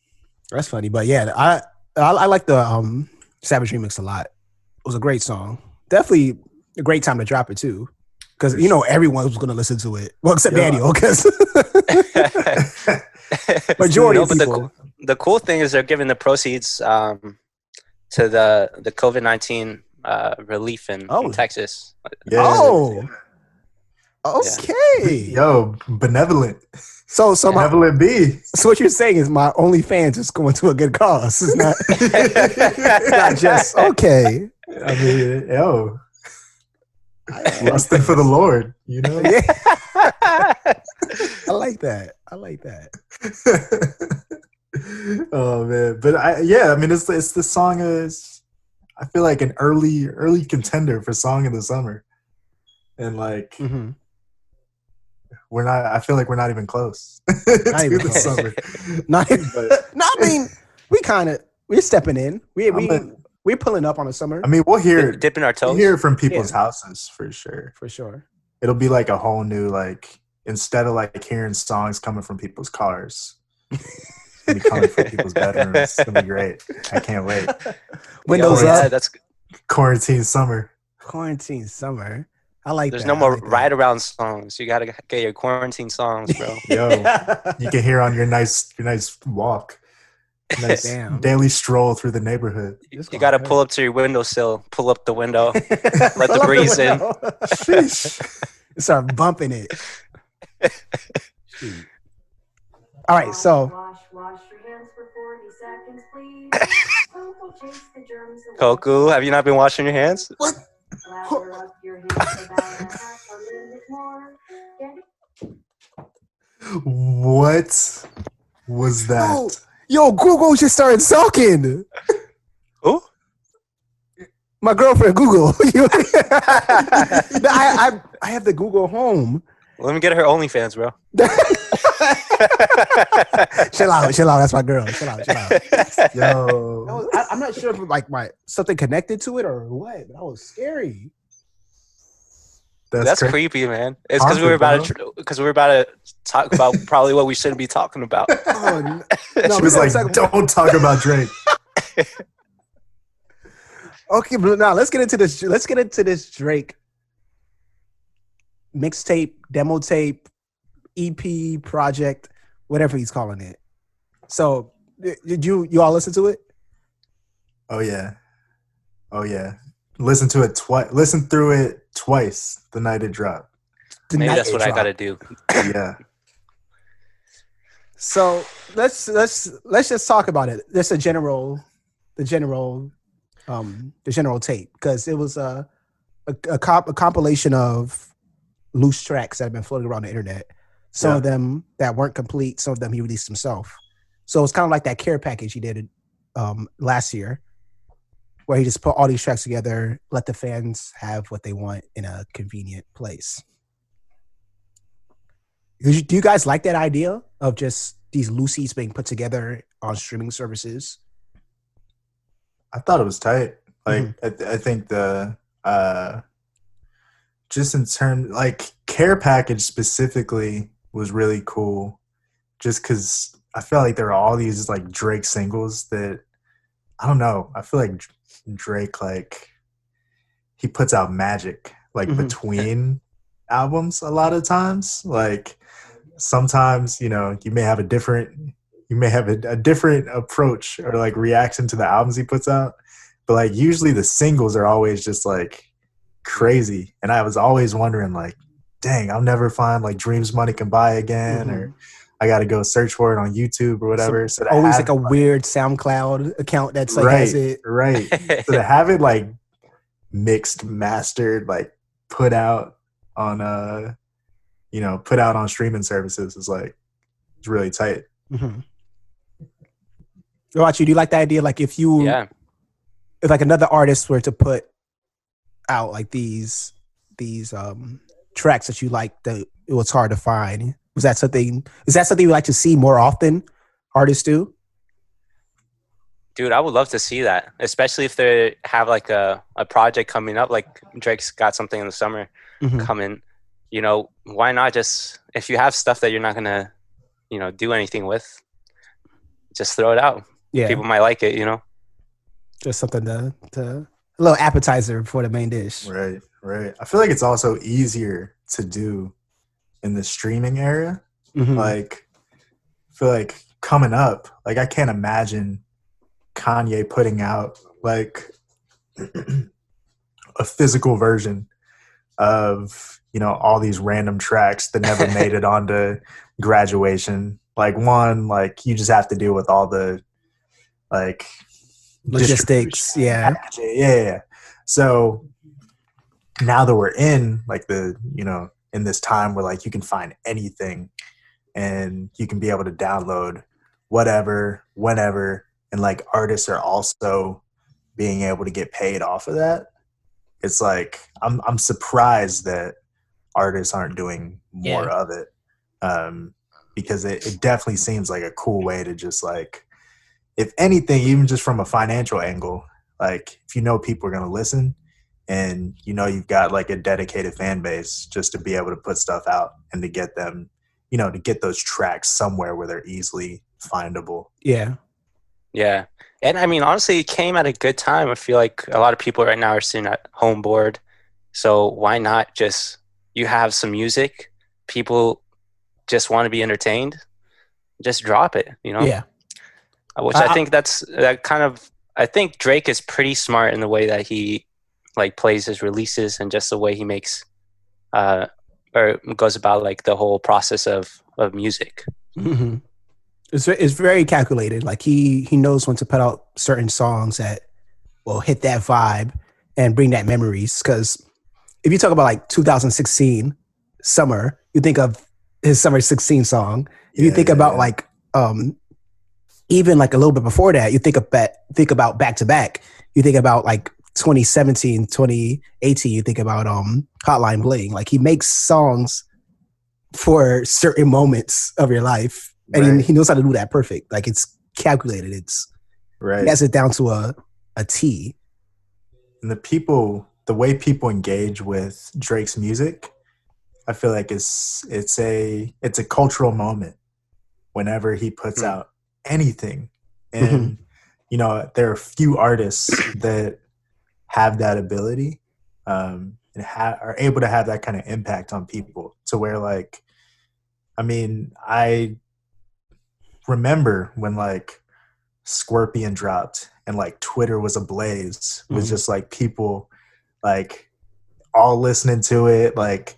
That's funny, but yeah, I, I I like the um Savage remix a lot. It was a great song. Definitely a great time to drop it too, because you know everyone was going to listen to it. Well, except Yeah. Daniel, because majority No, of but the people. the cool thing is they're giving the proceeds um, to the the COVID nineteen uh, relief in, Oh. in Texas. Yeah. Oh, okay. Yo, benevolent. So, so my, Benevolent B. so what you're saying is my OnlyFans is going to a good cause. It's not, not just okay. I mean, yo, lusting for the Lord, you know? Yeah, I like that. I like that. oh man, but I yeah, I mean it's it's the song is I feel like an early early contender for song of the summer, and like Mhm. We're not. I feel like we're not even close Not even the close. summer. Not, But, no, I mean we kind of we're stepping in. We we I'm we're pulling up on the summer I mean, we'll hear Dip- dipping our toes. we'll toes. hear from people's houses for sure. for sure. It'll be like a whole new like instead of like hearing songs coming from people's cars, be coming from people's bedrooms. It's gonna be great. I can't wait. Windows Yo, up. yeah, that's Quarantine summer. Quarantine summer. I like. there's that. no more like ride around songs. You gotta get your quarantine songs, bro. Yo, you can hear on your nice your nice walk. Nice Damn. daily stroll through the neighborhood. you you gotta pull up to your windowsill, pull up the window. Let the breeze in. Start bumping it. Shoot. All right, so Wash, wash your hands for 40 seconds, please. Soap will chase the germs away. Koku, have you not been washing your hands? Lather up your hands about a half a minute more. Get? What was that? Yo, yo, Google just started sulking. Who? My girlfriend Google. I, I I have the Google Home. Let me get her OnlyFans, bro. chill out, chill out. That's my girl. Chill out, chill out. Yo, was- I, am not sure if like my something connected to it or what. But that was scary. that's, That's cra- creepy, man. It's because we were about to because we were about to talk about probably what we shouldn't be talking about. Oh, n- She was like, gotta "Don't talk about Drake." Okay, but now let's get into this. Let's get into this Drake mixtape, demo tape, EP project, whatever he's calling it. So, did you you all listen to it? Oh yeah, oh yeah. Listen to it twice. Listen through it twice the night it dropped. The Maybe that's it what I gotta do. Yeah, So let's let's let's just talk about it. Just a general, the general, um, the general tape because it was a a, a, comp, a compilation of loose tracks that have been floating around the internet. Some of them that weren't complete. Some of them he released himself. So it's kind of like that care package he did um, last year, where he just put all these tracks together, let the fans have what they want in a convenient place. Do you, do you guys like that idea of just these loosies being put together on streaming services? I thought it was tight. Like Mm-hmm. I, th- I think the uh, just in terms like care package specifically was really cool. Just because I felt like there are all these like Drake singles that I don't know. I feel like Drake like he puts out magic like Mhm. between albums a lot of times. Like sometimes you know you may have a different you may have a, a different approach or like reaction to the albums he puts out but like usually the singles are always just like crazy and i was always wondering like dang i'll never find like dreams money can buy again or i gotta go search for it on youtube or whatever so, to Always have- like a weird SoundCloud account that's like has right it. right so to have it like mixed mastered like put out on uh you know put out on streaming services is like it's really tight Mhm. What about you? Do you like the idea? Like if you, yeah, if like another artist were to put out like these these um tracks that you like that it was hard to find. Was that something? Is that something you like to see more often? Artists do. dude, I would love to see that, especially if they have like a, a project coming up. Like Drake's got something in the summer Mhm. coming. You know, why not just if you have stuff that you're not gonna, you know, do anything with, just throw it out. Yeah, People might like it. You know. just something to to a little appetizer before the main dish. Right, right. I feel like it's also easier to do in the streaming area. Mhm. Like, I feel like coming up, like I can't imagine Kanye putting out like a physical version of you know all these random tracks that never made it onto graduation. Like one, like you just have to deal with all the like Logistics, yeah. packaging. yeah, yeah, yeah. So now that we're in like the you know in this time where like you can find anything and you can be able to download whatever whenever and like artists are also being able to get paid off of that it's like i'm i'm surprised that artists aren't doing more Yeah. of it um because it, it definitely seems like a cool way to just like if anything even just from a financial angle like if you know people are going to listen and you know you've got like a dedicated fan base just to be able to put stuff out and to get them you know to get those tracks somewhere where they're easily findable. Yeah. Yeah. And I mean, honestly, it came at a good time. I feel like a lot of people right now are sitting at home bored. So why not just, you have some music, people just want to be entertained, just drop it, you know? Yeah. Uh, Which I- I, think that's, that kind of, I think Drake is pretty smart in the way that he like plays his releases and just the way he makes, uh, or goes about like the whole process of, of music. hmm It's it's very calculated. Like he he knows when to put out certain songs that will hit that vibe and bring that memories. Because if you talk about like 2016 summer, you think of his summer 16 song. If you think yeah, about yeah. like um even like a little bit before that, you think ba- think about back to back. You think about like 2017, 2018. You think about um Hotline Bling. Like he makes songs for certain moments of your life and Right. he, he knows how to do that perfect. Like it's calculated. It's right. he has it down to a a T. and the people the way people engage with Drake's music, I feel like it's it's a it's a cultural moment whenever he puts Mm. out anything. And you know, there are few artists that have that ability um and ha- are able to have that kind of impact on people to where like I mean, I remember when like Scorpion dropped and like Twitter was ablaze with Mhm. just like people like all listening to it, like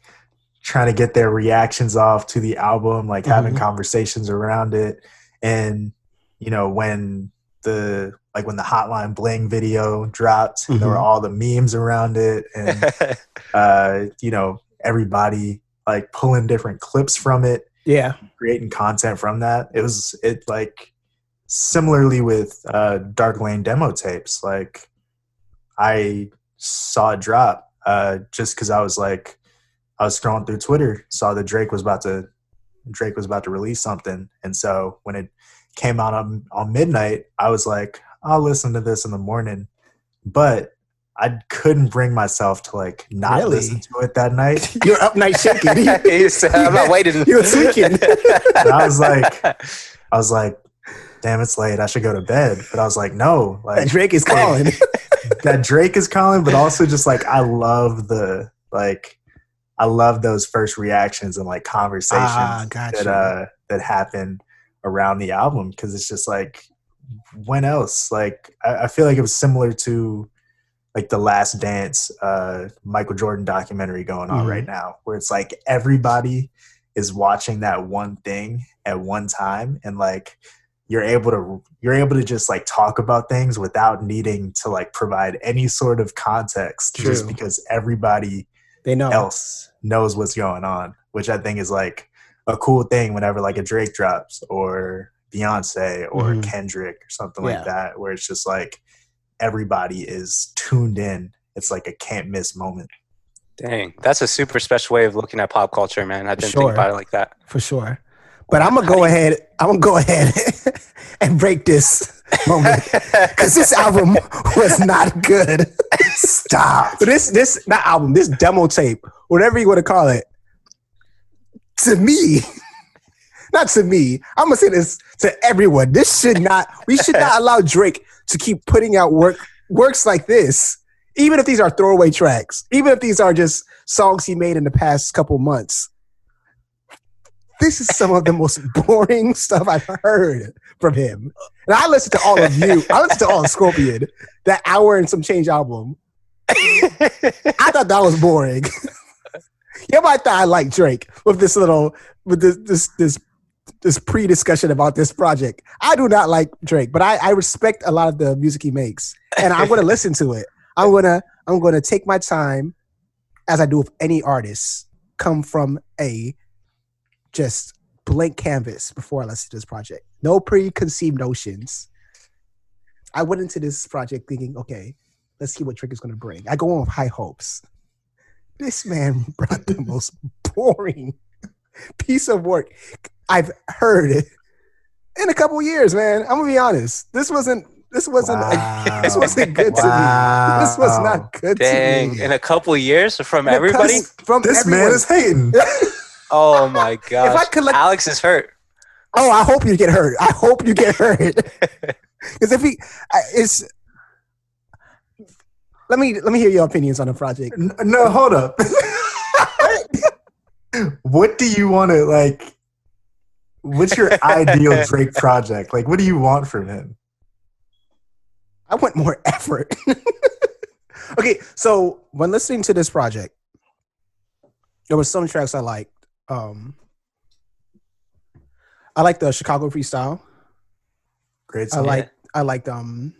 trying to get their reactions off to the album, like having Mhm. conversations around it. And, you know, when the like when the hotline bling video dropped, there were Mhm. all the memes around it and uh, you know, everybody like pulling different clips from it Yeah. creating content from that. It was it like similarly with uh, Dark Lane demo tapes. Like I saw it drop uh, just because I was like I was scrolling through Twitter, saw that Drake was about to Drake was about to release something, and so when it came out on on midnight, I was like, I'll listen to this in the morning, but. I couldn't bring myself to like not Really? listen to it that night. You're up night shaking. He I'm not waiting. You were tweaking. And I was like, I was like, damn, it's late. I should go to bed. But I was like, no, That Drake is calling. that Drake is calling, but also just like I love the like I love those first reactions and like conversations ah, gotcha. that uh that happen around the album because it's just like when else? Like I, I feel like it was similar to like the last dance uh Michael Jordan documentary going on Mhm. right now where it's like everybody is watching that one thing at one time and like you're able to you're able to just like talk about things without needing to like provide any sort of context just because everybody they know. else knows what's going on, which I think is like a cool thing whenever like a Drake drops or Beyonce or Mhm. Kendrick or something Yeah. like that, where it's just like everybody is tuned in. It's like a can't miss moment. Dang, that's a super special way of looking at pop culture, man. I didn't Sure. think about it like that. for sure. But I'm gonna go ahead. I'm gonna go ahead and break this moment because this album was not good. Stop. But this this not album, this demo tape, whatever you want to call it, to me, not to me. I'm gonna say this to everyone. This should not. We should not allow Drake to keep putting out work works like this, even if these are throwaway tracks, even if these are just songs he made in the past couple months. This is some of the most boring stuff I've heard from him. And I listened to all of you. I listened to all of Scorpion, that hour and some change album. I thought that was boring. You might thought I liked Drake with this little with this this this this pre-discussion about this project. I do not like Drake, but I, I respect a lot of the music he makes. And I'm gonna listen to it. I'm gonna I'm gonna take my time as I do with any artist, come from a just blank canvas before I listen to this project. No preconceived notions. I went into this project thinking, okay, let's see what Drake is to bring. I go on with high hopes. This man brought the most boring piece of work I've heard in a couple years, man. I'm gonna be honest. This wasn't. This wasn't. Wow. this wasn't good to me. This was not good to Dang, me. in a couple years from Because everybody. From This everyone. man is hating. Oh my gosh, collect- Alex is hurt. Oh, I hope you get hurt. I hope you get hurt. Because if he, I- it's. Let me let me hear your opinions on the project. No, hold up. what do you want to like? What's your ideal Drake project? Like, what do you want from him? I want more effort. okay, so when listening to this project, there were some tracks I liked. Um, I like the Chicago freestyle. Great I like I liked um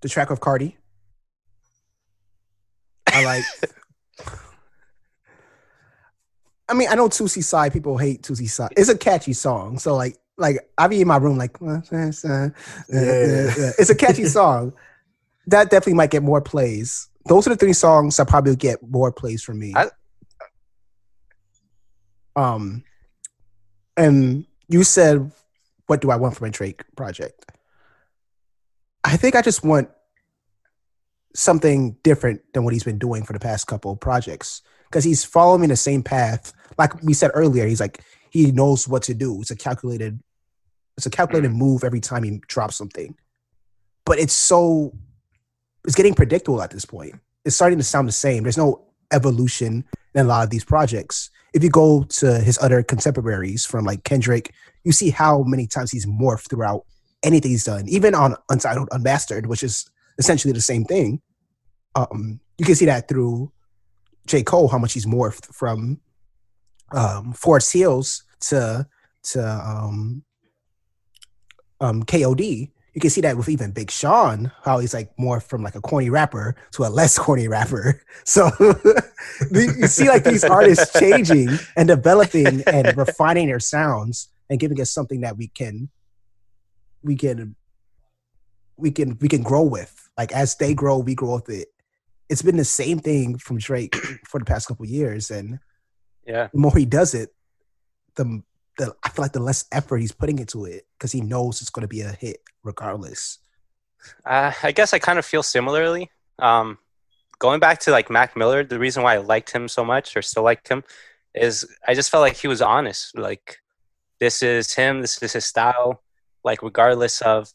the track of Carti. I like. I mean, I know Toosie Slide people hate Toosie Slide. It's a catchy song, so like, like I be in my room like, it's a catchy song. That definitely might get more plays. Those are the three songs that probably get more plays for me. I- um, and you said, "What do I want from a Drake project?" I think I just want something different than what he's been doing for the past couple of projects because he's following the same path. Like we said earlier, he's like he knows what to do. It's a calculated, it's a calculated mm. move every time he drops something. But it's so, it's getting predictable at this point. It's starting to sound the same. There's no evolution in a lot of these projects. If you go to his other contemporaries from like Kendrick, you see how many times he's morphed throughout anything he's done, even on Untitled Unmastered, which is essentially the same thing. Um, you can see that through J. Cole, how much he's morphed from um, Forest Hills to to um, um, KOD. You can see that with even Big Sean, how he's like more from like a corny rapper to a less corny rapper. So you see like these artists changing and developing and refining their sounds and giving us something that we can we can we can we can grow with. Like as they grow, we grow with it. It's been the same thing from Drake for the past couple years, and Yeah. the more he does it, the the I feel like the less effort he's putting into it because he knows it's going to be a hit regardless. Uh, I guess I kind of feel similarly. Um, going back to like Mac Miller, the reason why I liked him so much or still liked him is I just felt like he was honest. Like this is him, this is his style. Like regardless of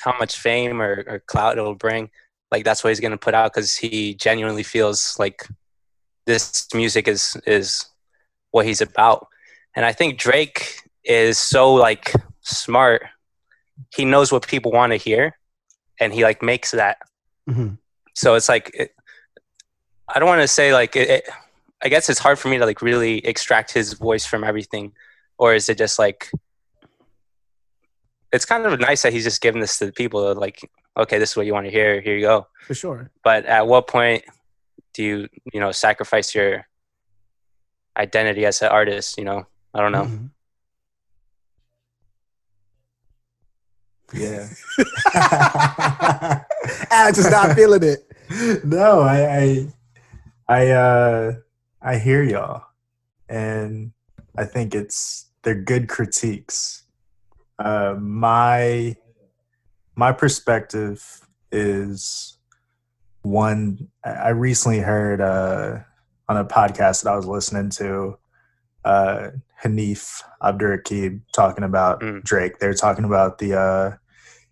how much fame or, or clout it'll bring, like that's what he's gonna put out because he genuinely feels like this music is is what he's about. And I think Drake is so like smart. He knows what people want to hear, and he like makes that. Mhm. So it's like it, I don't want to say like it, it, I guess it's hard for me to like really extract his voice from everything, or is it just like it's kind of nice that he's just giving this to the people like okay this is what you want to hear here you go For sure. but at what point do you you know sacrifice your identity as an artist you know i don't know Mhm. Yeah. Alex is not feeling it. no, I, I, I, uh, I hear y'all, and I think it's they're good critiques. Uh, my, my perspective is one. I recently heard uh, on a podcast that I was listening to, uh, Hanif Abdurraqib talking about Mm. Drake. They're talking about the uh,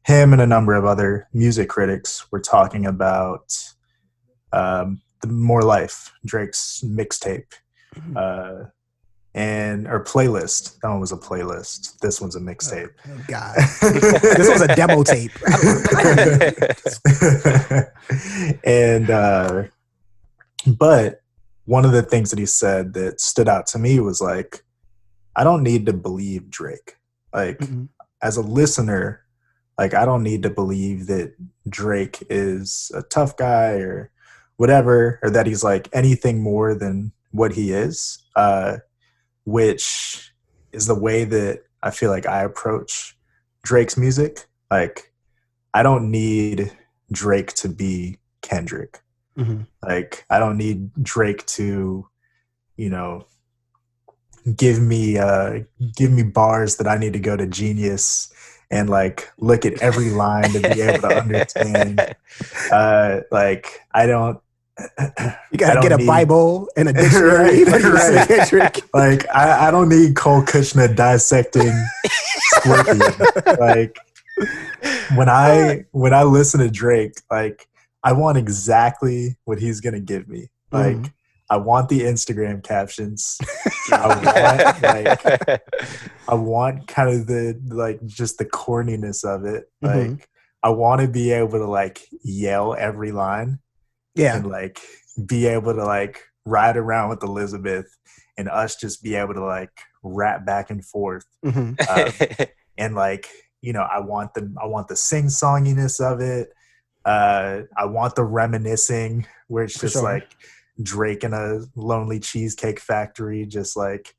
him and a number of other music critics were talking about um, the More Life, Drake's mixtape, uh, and or playlist. That one was a playlist. This one's a mixtape. Oh, God, this was a demo tape. and uh, but one of the things that he said that stood out to me was like, I don't need to believe Drake. Like Mhm. as a listener, like I don't need to believe that Drake is a tough guy or whatever, or that he's like anything more than what he is. Uh, which is the way that I feel like I approach Drake's music. Like I don't need Drake to be Kendrick. Mhm. Like I don't need Drake to, you know, give me uh give me bars that I need to go to Genius and like look at every line to be able to understand. Uh like I don't You gotta get a need- Bible and a dictionary. Right, right. Like I, I don't need Cole Cuchna dissecting Scorpion. like when I when I listen to Drake, like I want exactly what he's gonna give me. Like Mhm. I want the Instagram captions. I want, like, I want kind of the like just the corniness of it. Like Mhm. I want to be able to like yell every line Yeah. and like be able to like ride around with Elizabeth and us just be able to like rap back and forth hmm and like you know I want the I want the sing songiness of it. Uh, I want the reminiscing where it's For just sure. like Drake in a lonely cheesecake factory, just like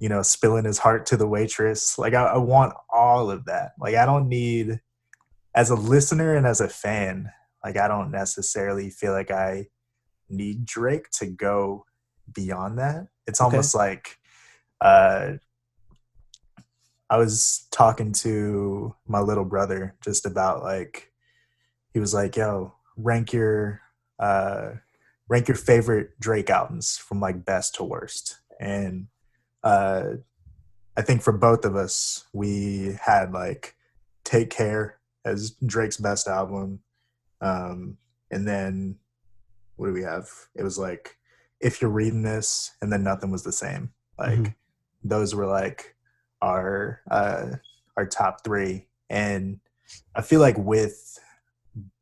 you know spilling his heart to the waitress. Like I, I want all of that. Like I don't need as a listener and as a fan. Like I don't necessarily feel like I need Drake to go beyond that. It's Okay. almost like uh I was talking to my little brother just about like he was like, "Yo, rank your uh rank your favorite Drake albums from like best to worst." And uh I think for both of us, we had like Take Care as Drake's best album. Um and then what do we have? It was like If You're Reading This and then Nothing Was the Same. Like Mhm. those were like our uh our top three and i feel like with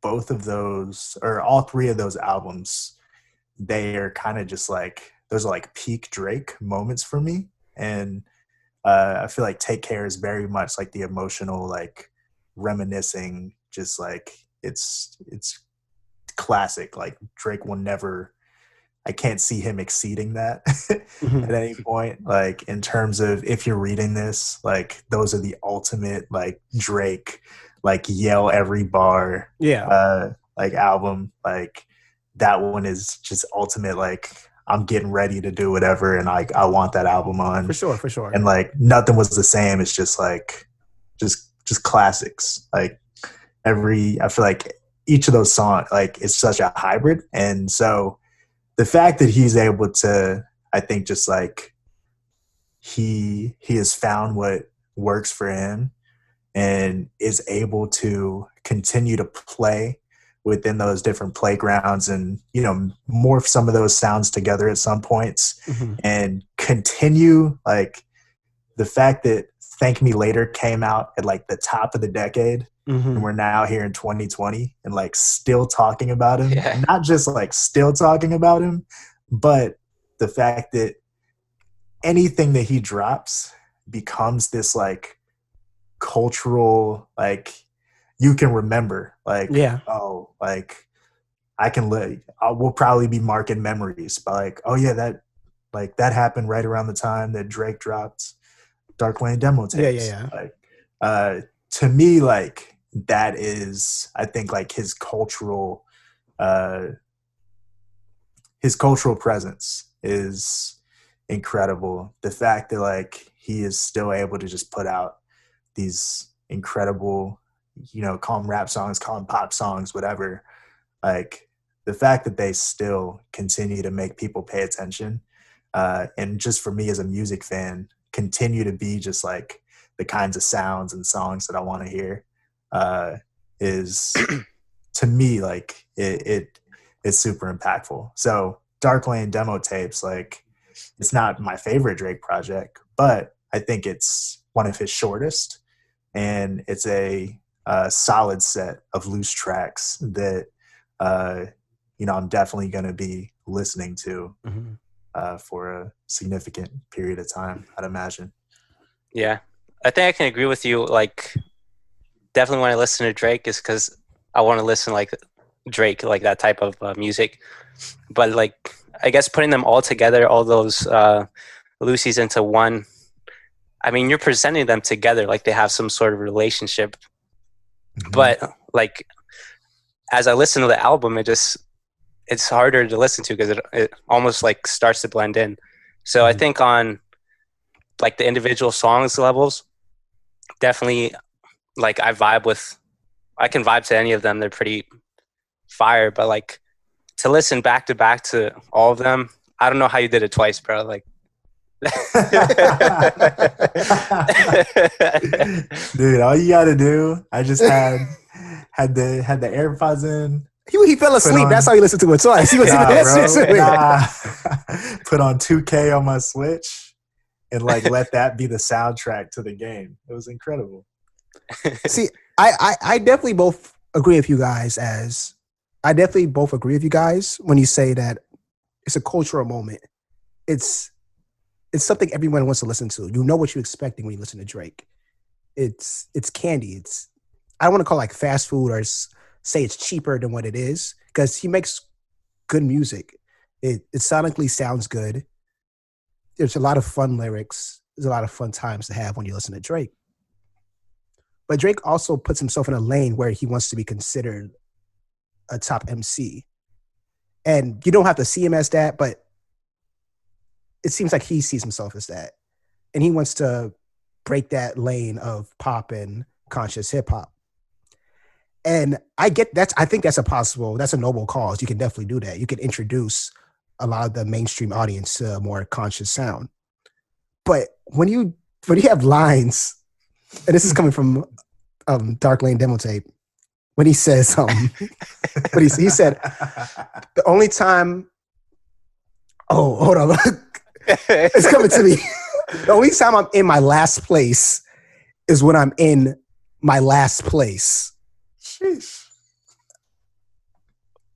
both of those or all three of those albums they are kind of just like those are like peak drake moments for me and uh i feel like take care is very much like the emotional like reminiscing just like it's it's classic like drake will never i can't see him exceeding that Mhm. at any point like in terms of if you're reading this like those are the ultimate like drake like yell every bar Yeah. uh like album like that one is just ultimate like i'm getting ready to do whatever and like i want that album on For sure. For sure. and like nothing was the same it's just like just just classics like every i feel like each of those songs like it's such a hybrid and so the fact that he's able to i think just like he he has found what works for him and is able to continue to play within those different playgrounds and you know morph some of those sounds together at some points Mhm. and continue like the fact that thank me later came out at like the top of the decade Mhm. and we're now here in 2020 and like still talking about him Yeah. not just like still talking about him but the fact that anything that he drops becomes this like cultural like you can remember like Yeah. oh like i can live we'll probably be marking memories by like oh yeah that like that happened right around the time that drake dropped dark lane demo tapes Yeah, yeah, yeah. like uh to me like that is i think like his cultural uh his cultural presence is incredible. The fact that like he is still able to just put out these incredible you know call them rap songs call them pop songs whatever like the fact that they still continue to make people pay attention uh, and just for me as a music fan continue to be just like the kinds of sounds and songs that i want to hear uh, is to me like it, it it's super impactful so dark lane demo tapes like it's not my favorite drake project but i think it's one of his shortest and it's a, uh solid set of loose tracks that uh, you know I'm definitely going to be listening to Mhm. uh, for a significant period of time. I'd imagine. Yeah, I think I can agree with you. Like, definitely when I listen to Drake is because I want to listen like Drake, like that type of uh, music. But like, I guess putting them all together, all those uh, loosies into one. I mean, you're presenting them together like they have some sort of relationship. But like, as I listen to the album, it just it's harder to listen to because it, it almost like starts to blend in. So I Mhm. think on like the individual songs levels, definitely like I vibe with I can vibe to any of them. They're pretty fire, but like to listen back to back to all of them. I don't know how you did it twice, bro. Like, Dude, all you gotta do, I just had had the had the AirPods in. He, he fell asleep. on- That's how he listened to it twice. He was Nah, even bro, listening to it. nah. Put on 2K on my Switch and like let that be the soundtrack to the game. It was incredible. See, I, I I definitely both agree with you guys. As I definitely both agree with you guys when you say that it's a cultural moment. It's it's something everyone wants to listen to. You know what you're expecting when you listen to Drake. It's it's candy. It's I don't want to call it like fast food or say it's cheaper than what it is because he makes good music. It it sonically sounds good. There's a lot of fun lyrics. There's a lot of fun times to have when you listen to Drake. But Drake also puts himself in a lane where he wants to be considered a top MC. And you don't have to see him as that, but it seems like he sees himself as that. And he wants to break that lane of pop and conscious hip hop. And I get that's I think that's a possible, that's a noble cause. You can definitely do that. You can introduce a lot of the mainstream audience to a more conscious sound. But when you when you have lines and this is coming from um, Dark Lane demo tape. When he says um what he, he said the only time oh hold on it's coming to me. The only time I'm in my last place is when I'm in my last place. Sheesh.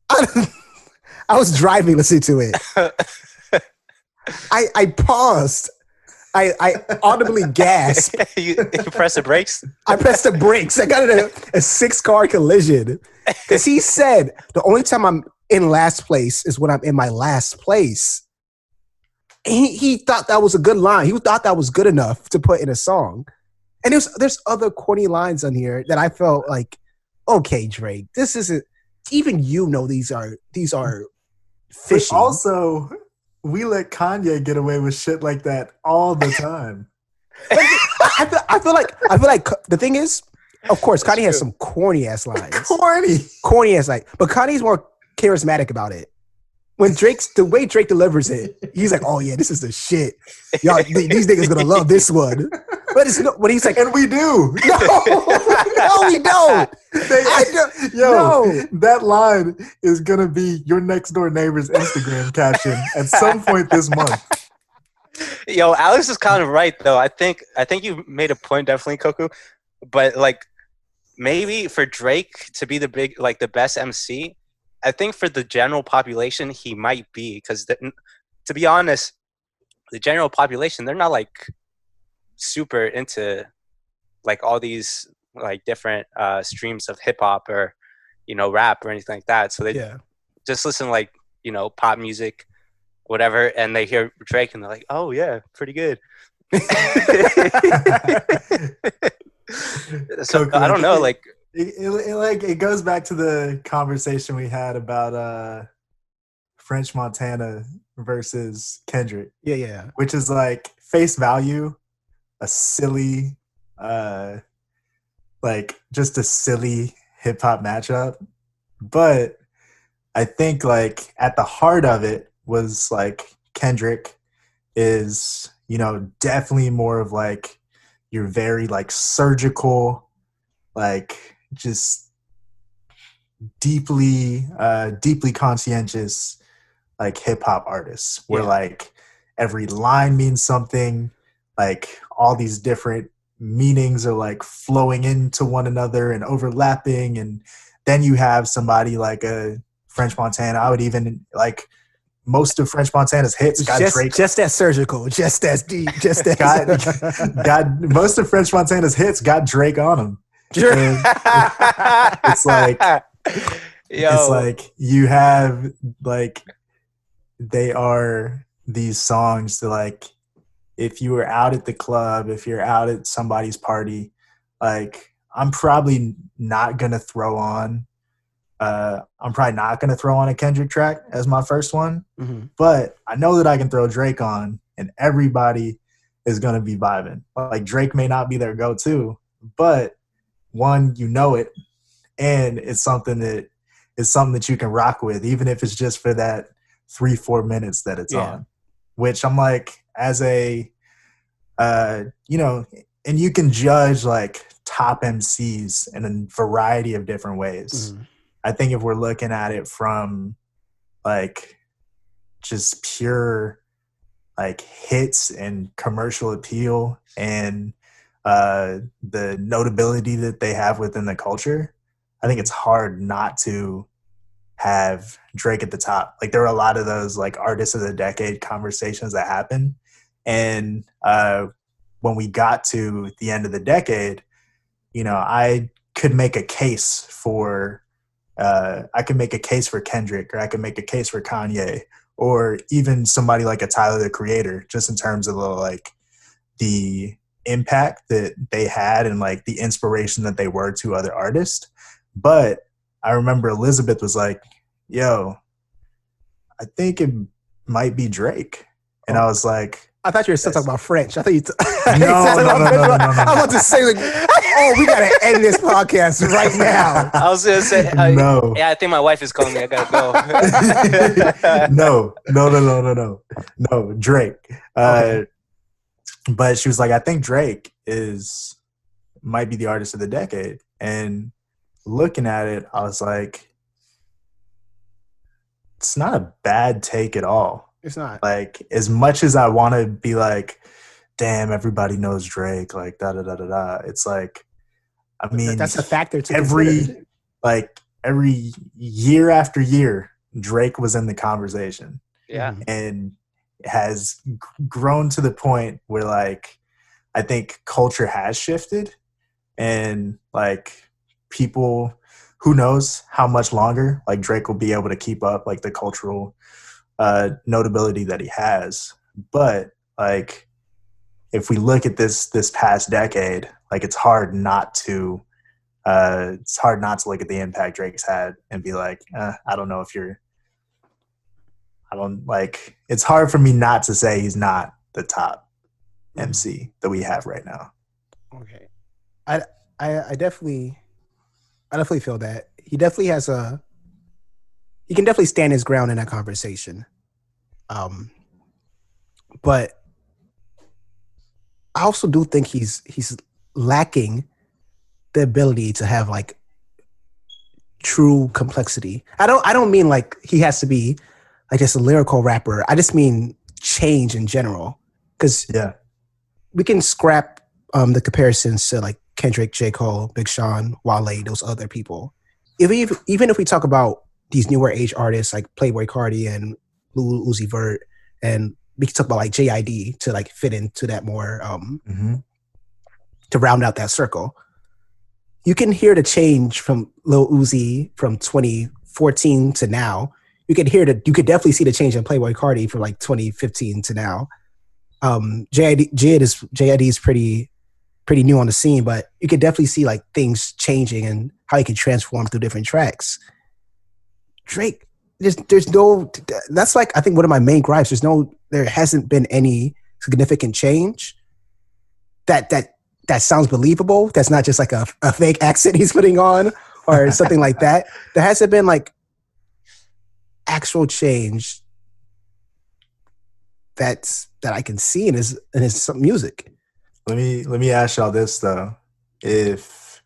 I, I was driving listening to it. I I paused I I audibly gasped you, you press the brakes. I pressed the brakes. I got in a, a six car collision. Because he said the only time I'm in last place is when I'm in my last place. And He, he thought that was a good line. He thought that was good enough to put in a song. And there's there's other corny lines on here that I felt like, okay, Drake, this isn't even you know these are these are But also, we let Kanye get away with shit like that all the time. I feel, I feel like I feel like the thing is, of course, That's Kanye has some corny ass lines. Corny. corny ass like, but Kanye's more charismatic about it. When Drake's the way Drake delivers it, he's like, "Oh yeah, this is the shit. Y'all, these niggas gonna love this one." But it's no, when he's like, And we do. "No, no, we don't." They- I don't- Yo, no. that line is gonna be your next door neighbor's Instagram caption at some point this month. Yo, Alex is kind of right though. I think I think you made a point definitely, Koku. But like maybe for Drake to be the big like the best MC, I think for the general population he might be because to be honest, the general population they're not like super into like all these like different uh streams of hip hop or you know rap or anything like that. So they Yeah, just listen like you know pop music whatever and they hear drake and they're like oh yeah pretty good so Koku, i don't know like It, it, it, like it goes back to the conversation we had about uh French Montana versus Kendrick, yeah, yeah. which is like face value, a silly, uh, like just a silly hip hop matchup. But I think like at the heart of it was like Kendrick is, you know, definitely more of like your very like surgical, like just deeply, uh, deeply conscientious, like hip hop artists where Yeah. like every line means something, like all these different meanings are like flowing into one another and overlapping and then you have somebody like a French Montana. I would even like most of French Montana's hits got just, Drake. just as surgical, just as deep, just as Got- got most of French Montana's hits got Drake on them. It's like yo it's like you have like they are these songs that like if you were out at the club, if you're out at somebody's party, like I'm probably not gonna throw on uh I'm probably not gonna throw on a Kendrick track as my first one, Mhm. but I know that I can throw Drake on and everybody is gonna be vibing. Like Drake may not be their go-to, but one, you know it, and it's something that is something that you can rock with, even if it's just for that three, four minutes that it's Yeah. on. Which I'm like, as a, uh, you know, and you can judge like top MCs in a variety of different ways. Mhm. I think if we're looking at it from like just pure like hits and commercial appeal and uh, the notability that they have within the culture, I think it's hard not to have Drake at the top. Like there were a lot of those like artists of the decade conversations that happen, and uh, when we got to the end of the decade, you know, I could make a case for uh, I could make a case for Kendrick, or I could make a case for Kanye, or even somebody like a Tyler the Creator, just in terms of the, like the impact that they had and like the inspiration that they were to other artists. But I remember Elizabeth was like, "Yo, I think it might be Drake," and I was like, I thought you were still talking about French. I thought you. T- No, you sounded no, no, no, no, no, no. I want to say like, oh, we gotta end this podcast right now. I was gonna say, "No." yeah, I think my wife is calling me. I gotta go. no, no, no, no, no, no, no, Drake. Uh, but she was like, I think Drake is might be the artist of the decade. And looking at it, I was like, it's not a bad take at all. It's not. Like, as much as I want to be like, damn, everybody knows Drake, like da da da da da. It's like, I mean, That's a factor to every consider. like every year after year, Drake was in the conversation yeah, mm-hmm. and has grown to the point where like I think culture has shifted and like people who knows how much longer like Drake will be able to keep up like the cultural uh notability that he has but like if we look at this this past decade like it's hard not to uh it's hard not to look at the impact Drake's had and be like uh, I don't know if you're I don't like it's hard for me not to say he's not the top MC that we have right now. Okay. I, I I definitely I definitely feel that. He definitely has a he can definitely stand his ground in that conversation. Um but I also do think he's he's lacking the ability to have like true complexity. I don't I don't mean like he has to be like just a lyrical rapper. I just mean change in general. Cause Yeah. we can scrap um, the comparisons to like Kendrick, J. Cole, Big Sean, Wale, those other people. Even if, even if we talk about these newer age artists like Playboi Carti and Lil Uzi Vert, and we can talk about like JID to like fit into that more um, Mm-hmm. to round out that circle. You can hear the change from Lil Uzi from 2014 to now. You could hear that. You could definitely see the change in Playboi Carti from like 2015 to now. Um, JID, JID is JID is pretty pretty new on the scene, but you could definitely see like things changing and how he can transform through different tracks. Drake, there's there's no. That's like I think one of my main gripes. There's no. There hasn't been any significant change that that that sounds believable. That's not just like a, a fake accent he's putting on or something like that. There hasn't been like actual change that's that I can see in his in his music. Let me let me ask y'all this though. If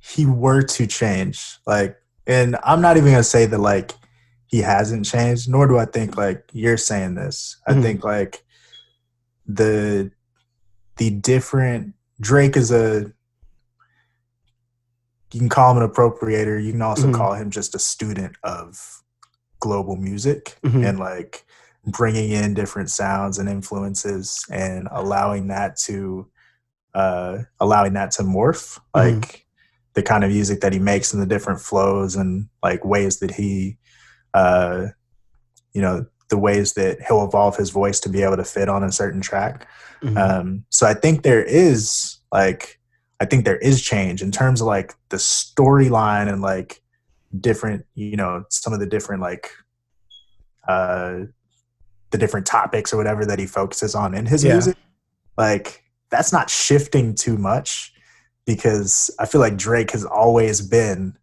he were to change, like and I'm not even gonna say that like he hasn't changed, nor do I think like you're saying this. I Mhm. think like the the different Drake is a you can call him an appropriator, you can also Mhm. call him just a student of global music Mhm. and like bringing in different sounds and influences and allowing that to uh allowing that to morph Mhm. like the kind of music that he makes and the different flows and like ways that he uh you know the ways that he'll evolve his voice to be able to fit on a certain track Mhm. um, so I think there is like I think there is change in terms of like the storyline and like different, you know, some of the different like uh the different topics or whatever that he focuses on in his Yeah. music. Like that's not shifting too much because I feel like Drake has always been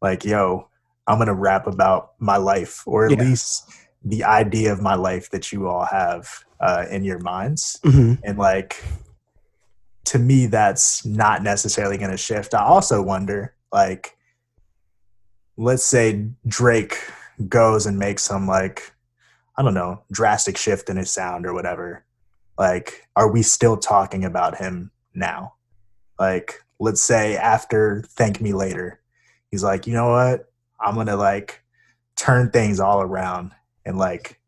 like, yo, I'm gonna rap about my life, or at Yeah. least the idea of my life that you all have uh, in your minds. hmm And like, to me, that's not necessarily going to shift. I also wonder, like, let's say Drake goes and makes some like, I don't know, drastic shift in his sound or whatever. Like, are we still talking about him now? Like, let's say after Thank Me Later, he's like, you know what? I'm gonna like turn things all around and like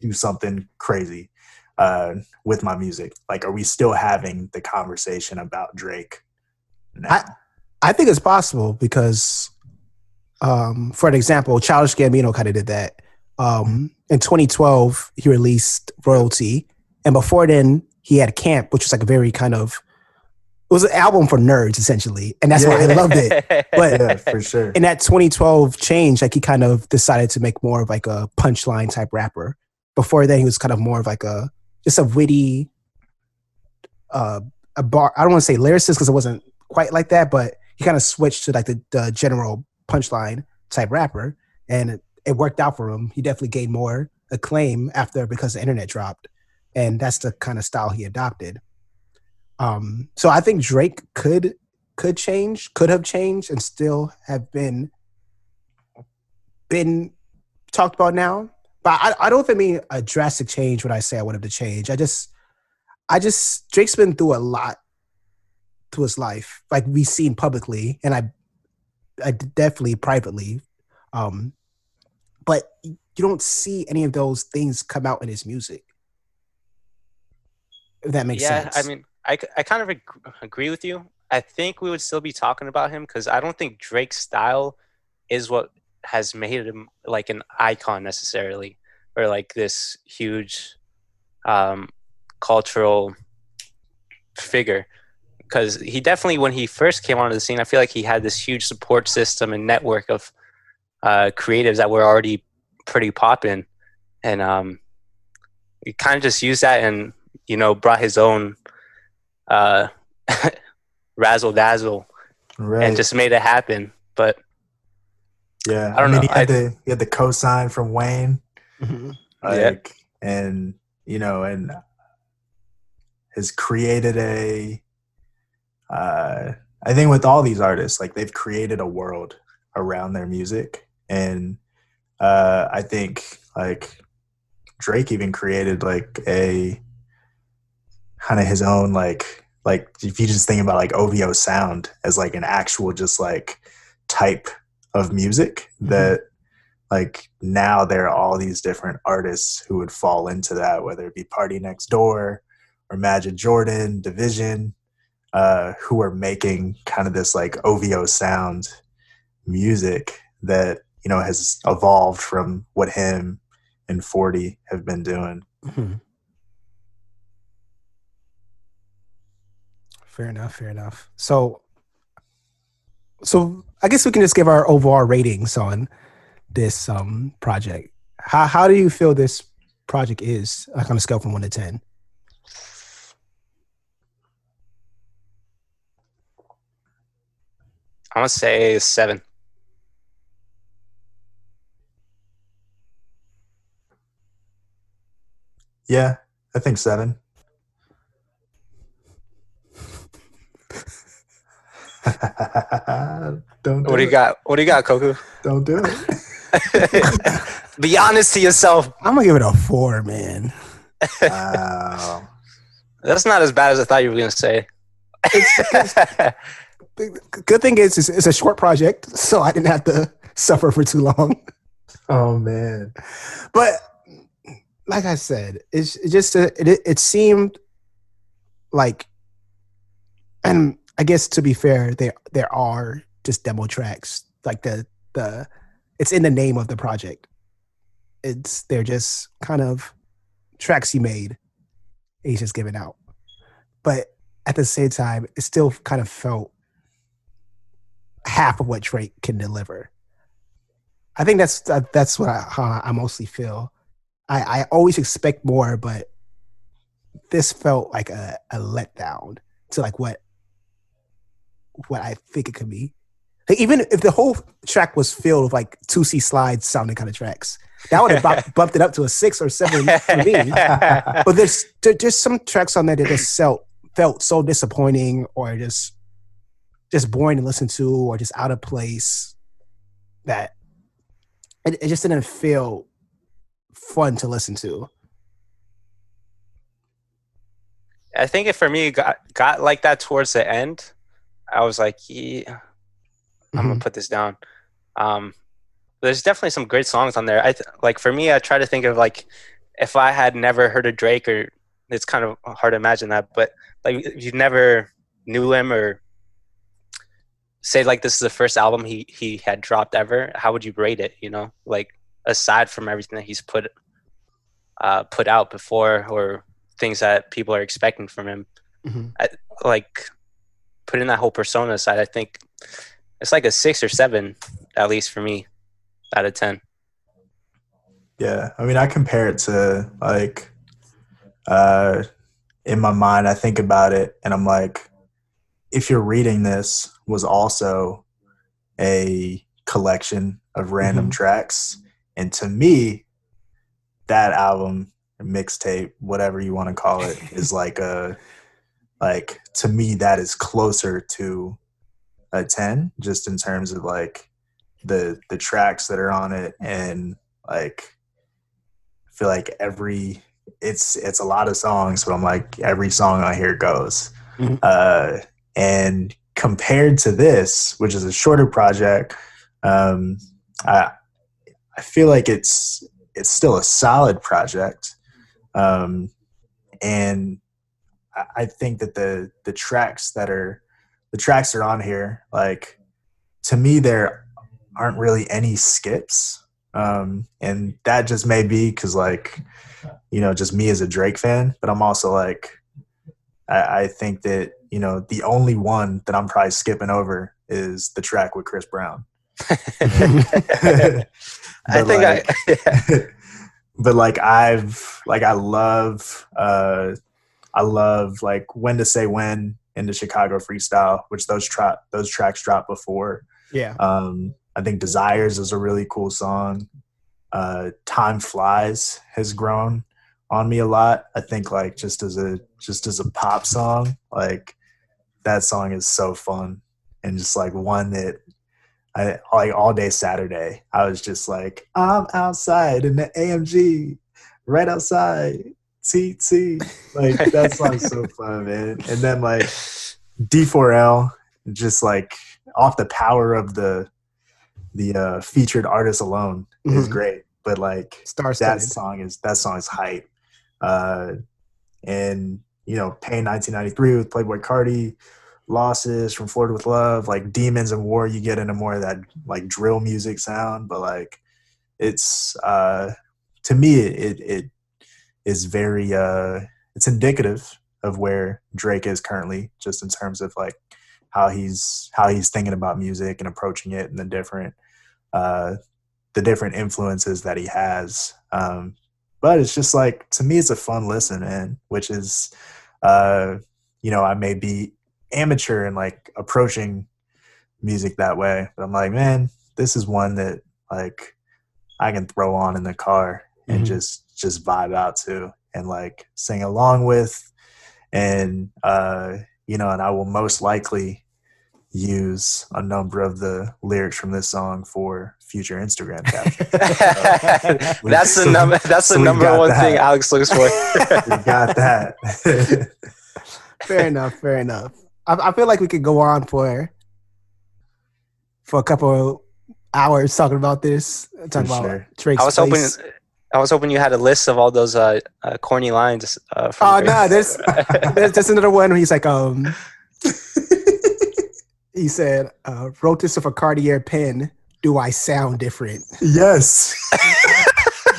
do something crazy uh, with my music. Like, are we still having the conversation about Drake now? I- I think it's possible because, um, for an example, Childish Gambino kind of did that. Um, in 2012, he released Royalty, and before then, he had Camp, which was like a very kind of it was an album for nerds essentially, and that's why I loved it. But yeah, for sure. in that 2012 change, like he kind of decided to make more of like a punchline type rapper. Before then, he was kind of more of like a just a witty, uh, a bar. I don't want to say lyricist because it wasn't quite like that, but he kind of switched to like the, the general punchline type rapper, and it, it worked out for him. He definitely gained more acclaim after because the internet dropped, and that's the kind of style he adopted. Um, so I think Drake could could change, could have changed, and still have been been talked about now. But I, I don't think mean a drastic change when I say I want him to change. I just I just Drake's been through a lot to his life, like we've seen publicly, and I I definitely privately. Um, but you don't see any of those things come out in his music. If that makes yeah, sense. I mean, I, I kind of ag- agree with you. I think we would still be talking about him because I don't think Drake's style is what has made him like an icon necessarily, or like this huge um, cultural figure. Because he definitely, when he first came onto the scene, I feel like he had this huge support system and network of uh, creatives that were already pretty popping, and um, he kind of just used that and you know brought his own uh, razzle dazzle right. and just made it happen. But yeah, I don't mean, know, He had, I- the, he had the cosign from Wayne. Mhm. Yeah. and you know and has created a uh i think with all these artists like they've created a world around their music and uh i think like drake even created like a kind of his own like like if you just think about like ovo sound as like an actual just like type of music Mhm. that like now there are all these different artists who would fall into that, whether it be PARTYNEXTDOOR or Majid Jordan, dvsn, uh, who are making kind of this like OVO sound music that you know has evolved from what him and 40 have been doing. Mhm. Fair enough. Fair enough. So, so I guess we can just give our overall ratings on this um project. How how do you feel this project is like on a scale from one to ten? I'm gonna say seven. Yeah, I think seven. Don't do What do you got? What do you got, Koku? Don't do it. Be honest to yourself. I'm gonna give it a four, man. Wow. That's not as bad as I thought you were gonna say. The Good thing is, it's, it's a short project, so I didn't have to suffer for too long. Oh man. but like I said, it's it just uh, it it seemed like, and I guess to be fair, there there are just demo tracks like the the it's in the name of the project. It's they're just kind of tracks he made. He's just giving out, but at the same time, it still kind of felt half of what Drake can deliver. I think that's that's what I, how I mostly feel. I, I always expect more, but this felt like a, a letdown to like what what I think it could be. Like, even if the whole track was filled with like Toosie Slides sounding kind of tracks, that would have bu- bumped it up to a six or seven for me. But there's there, there's some tracks on there that just felt felt so disappointing or just just boring to listen to or just out of place that it, it just didn't feel fun to listen to. I think it for me got got like that towards the end. I was like, yeah, I'm gonna Mhm. put this down. Um, there's definitely some great songs on there. I th- like for me, I try to think of like if I had never heard of Drake, or it's kind of hard to imagine that, but like if you never knew him or say like this is the first album he he had dropped ever, how would you rate it? You know, like aside from everything that he's put uh, put out before or things that people are expecting from him Mhm. like putting that whole persona aside, I think it's like a six or seven at least for me out of ten. Yeah, I mean, I compare it to like, uh, in my mind, I think about it and I'm like, if you're reading this was also a collection of random Mhm. tracks, and to me, that album, mixtape, whatever you want to call it, is like a, like to me that is closer to a ten, just in terms of like the the tracks that are on it and like I feel like every it's it's a lot of songs, but I'm like every song I hear goes. Mhm. Uh, and compared to this, which is a shorter project, um, I I feel like it's it's still a solid project, um, and I- think that the the tracks that are the tracks that are on here, like to me, there aren't really any skips. Um, and that just may be because like you know just me as a drake fan but i'm also like I, I think that you know the only one that i'm probably skipping over is the track with chris brown. I think like, I but like i've like i love uh i love like when to say when in the chicago freestyle which those tra- those tracks dropped before Yeah. um, I think Desires is a really cool song. Uh, Time Flies has grown on me a lot. I think like just as a just as a pop song, like that song is so fun and just like one that I like all day Saturday. I was just like, I'm outside in the AMG, right outside. TT. Like that song's so fun, man. And then like D4L, just like off the power of the the uh, featured artist alone is Mhm. great. But like Star that song is that song is hype. Uh, and you know, Pain 1993 with Playboi Carti, Losses from Florida with Love, like Demons and War, you get into more of that like drill music sound. But like, it's uh, to me, it it is very uh, it's indicative of where Drake is currently, just in terms of like how he's how he's thinking about music and approaching it, and the different uh, the different influences that he has. Um, but it's just like to me, it's a fun listen, man. Which is, uh, you know, I may be amateur and like approaching music that way, but I'm like, man, this is one that like I can throw on in the car and Mhm. just just vibe out to and like sing along with, and uh, you know, and I will most likely use a number of the lyrics from this song for future Instagram captions. that's the number. That's so the number one that. thing Alex looks for. we got that. fair enough. Fair enough. I, I feel like we could go on for for a couple hours talking about this. Talking For about sure. Drake's I was hoping. Place. I was hoping you had a list of all those uh, uh, corny lines. Uh, from Oh Drake. no, there's there's, there's another one where he's like, um, he said, uh, "Wrote this with a Cartier pen. Do I sound different? yes.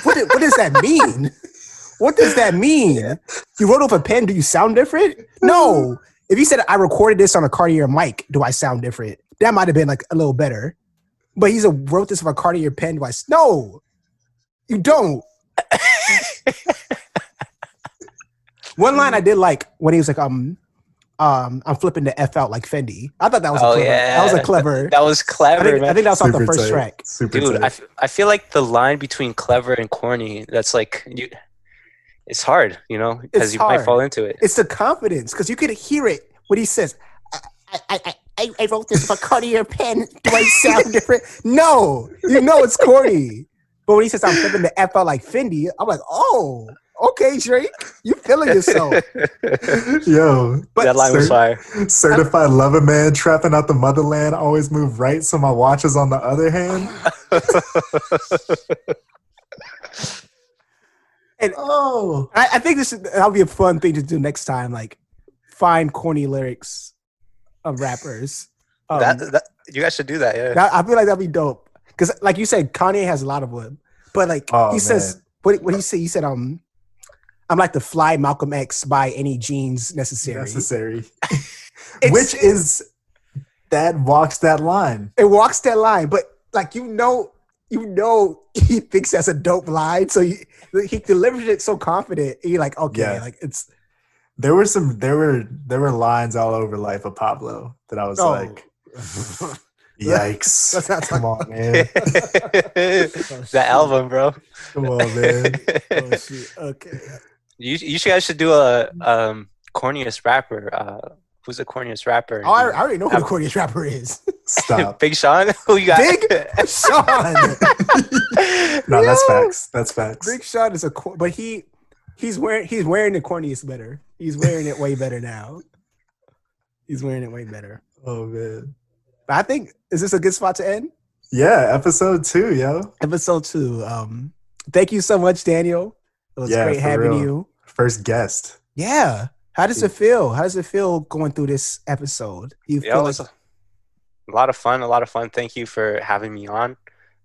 What, what does that mean? What does that mean? You wrote off a pen. Do you sound different? No. If you said I recorded this on a Cartier mic, do I sound different? That might have been like a little better. But he's a wrote this with a Cartier pen. Do I? s- No, you don't. One line I did like when he was like, um, um, I'm flipping the F out like Fendi. I thought that was a Oh, clever. That was a clever. That was I clever, think, man. I think that was off the first tight. track. Super Dude, I, tight. feel like the line between clever and corny, that's like, you, it's hard, you know, because you might fall into it. It's the confidence because you could hear it when he says, I, I, I, I, I wrote this for a Cartier pen. Do I sound different? No, you know it's corny. But when he says, I'm flipping the F out like Fendi, I'm like, oh, okay, Drake, you feeling yourself. Yo, But that line was fire. certified lover man trapping out the motherland. Always move right, so my watch is on the other hand. And Oh, I, I think this should, that'll be a fun thing to do next time. Like, find corny lyrics of rappers. Um, that, that, you guys should do that, yeah. that- I feel like that'd be dope. Because, like you said, Kanye has a lot of them. But like Oh, he says, what what he said? He said, um, I'm like the fly Malcolm X by any jeans necessary. necessary. Which is that walks that line. it walks that line, but like you know, you know, he thinks that's a dope line, so he he delivers it so confident. And you're like, okay, Yeah. like it's There were some. There were there were lines all over Life of Pablo that I was oh. like, yikes! Let's not talk Come on, man. that album, bro. Come on, man. oh shit. Okay. You you guys should do a um corniest rapper. Uh, who's the corniest rapper? Oh, I, I already know who the corniest rapper is. Stop. Big Sean. Who you got? Big Sean. No, that's Yo. facts. That's facts. Big Sean is a, cor- but he he's wearing he's wearing the corniest better. He's wearing it way better now. He's wearing it way better. Oh man. But I think is this a good spot to end? Yeah, episode two, yo. Episode two. Um, thank you so much, Daniel. It was Yeah, great for having real. you. First guest. Yeah. How does it feel? How does it feel going through this episode? You Yeah, feel it like a lot of fun. A lot of fun. Thank you for having me on.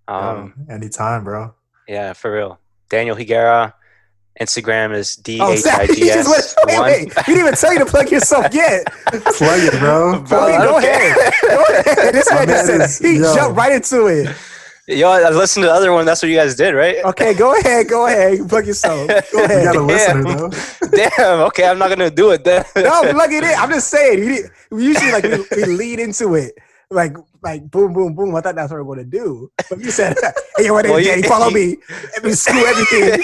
Um, Um, anytime, bro. yeah, for real. Daniel Higuera. Instagram is D oh, H I G S. Oh, H snap. I You G just went- one. wait, wait. We didn't even tell you to plug yourself yet. Plug it, bro. Bro, Okay, I go ahead. Go ahead. This My man just man said he yo. jumped right into it. Yo, I listened to the other one. That's what you guys did, right? Okay, go ahead. Go ahead. Plug yourself. Go ahead. You got a listener, Damn. though. Damn. Okay, I'm not gonna do it then. no, plug it in. I'm just saying. We, usually like we, we lead into it, like like boom, boom, boom. I thought that's what we are gonna do, but you said, "Hey, what Well, is you- Danny? Follow me. And we screw everything."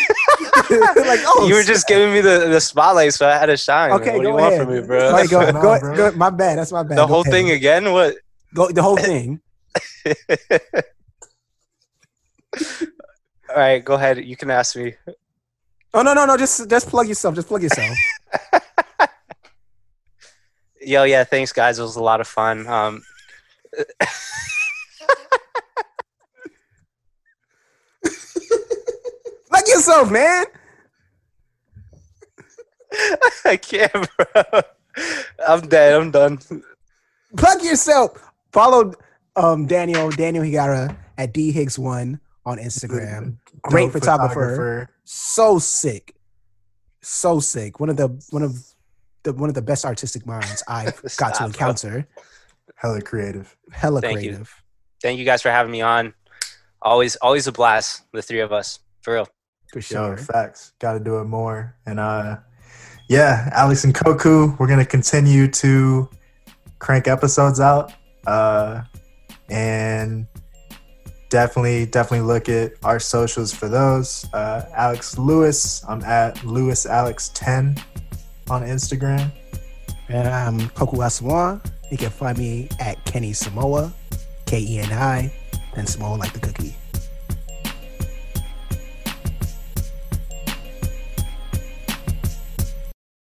like, oh, you were just giving me the, the spotlight, so I had to shine. Okay, what do go you ahead. want from me, bro? Like, go, Shine on, go, go, my bad. That's my bad. the Go whole ahead. thing again? What? Go the whole thing. All right, go ahead. You can ask me. Oh no, no, no. Just just plug yourself. Just plug yourself. Yo, yeah, thanks, guys. It was a lot of fun. Um, plug yourself, man. I can't, bro. I'm dead. I'm done. Plug yourself. Follow um Daniel Daniel Higuera at D Higgs one on Instagram. Great Dope photographer. So sick, so sick. One of the one of the one of the best artistic minds I've got to encounter. bro. Encounter. Hella creative. Hella Thank you. creative. Thank you guys for having me on. Always, always a blast. The three of us, for real. For Yo, sure. facts. Got to do it more. And uh, yeah, Alex and Koku, we're gonna continue to crank episodes out. Uh, and definitely, definitely look at our socials for those. Uh, Alex Lewis, I'm at Lewis Alex ten on Instagram. And I'm Koku Asawan. You can find me at Kenny Samoa, K E N I, and Samoa like the cookie.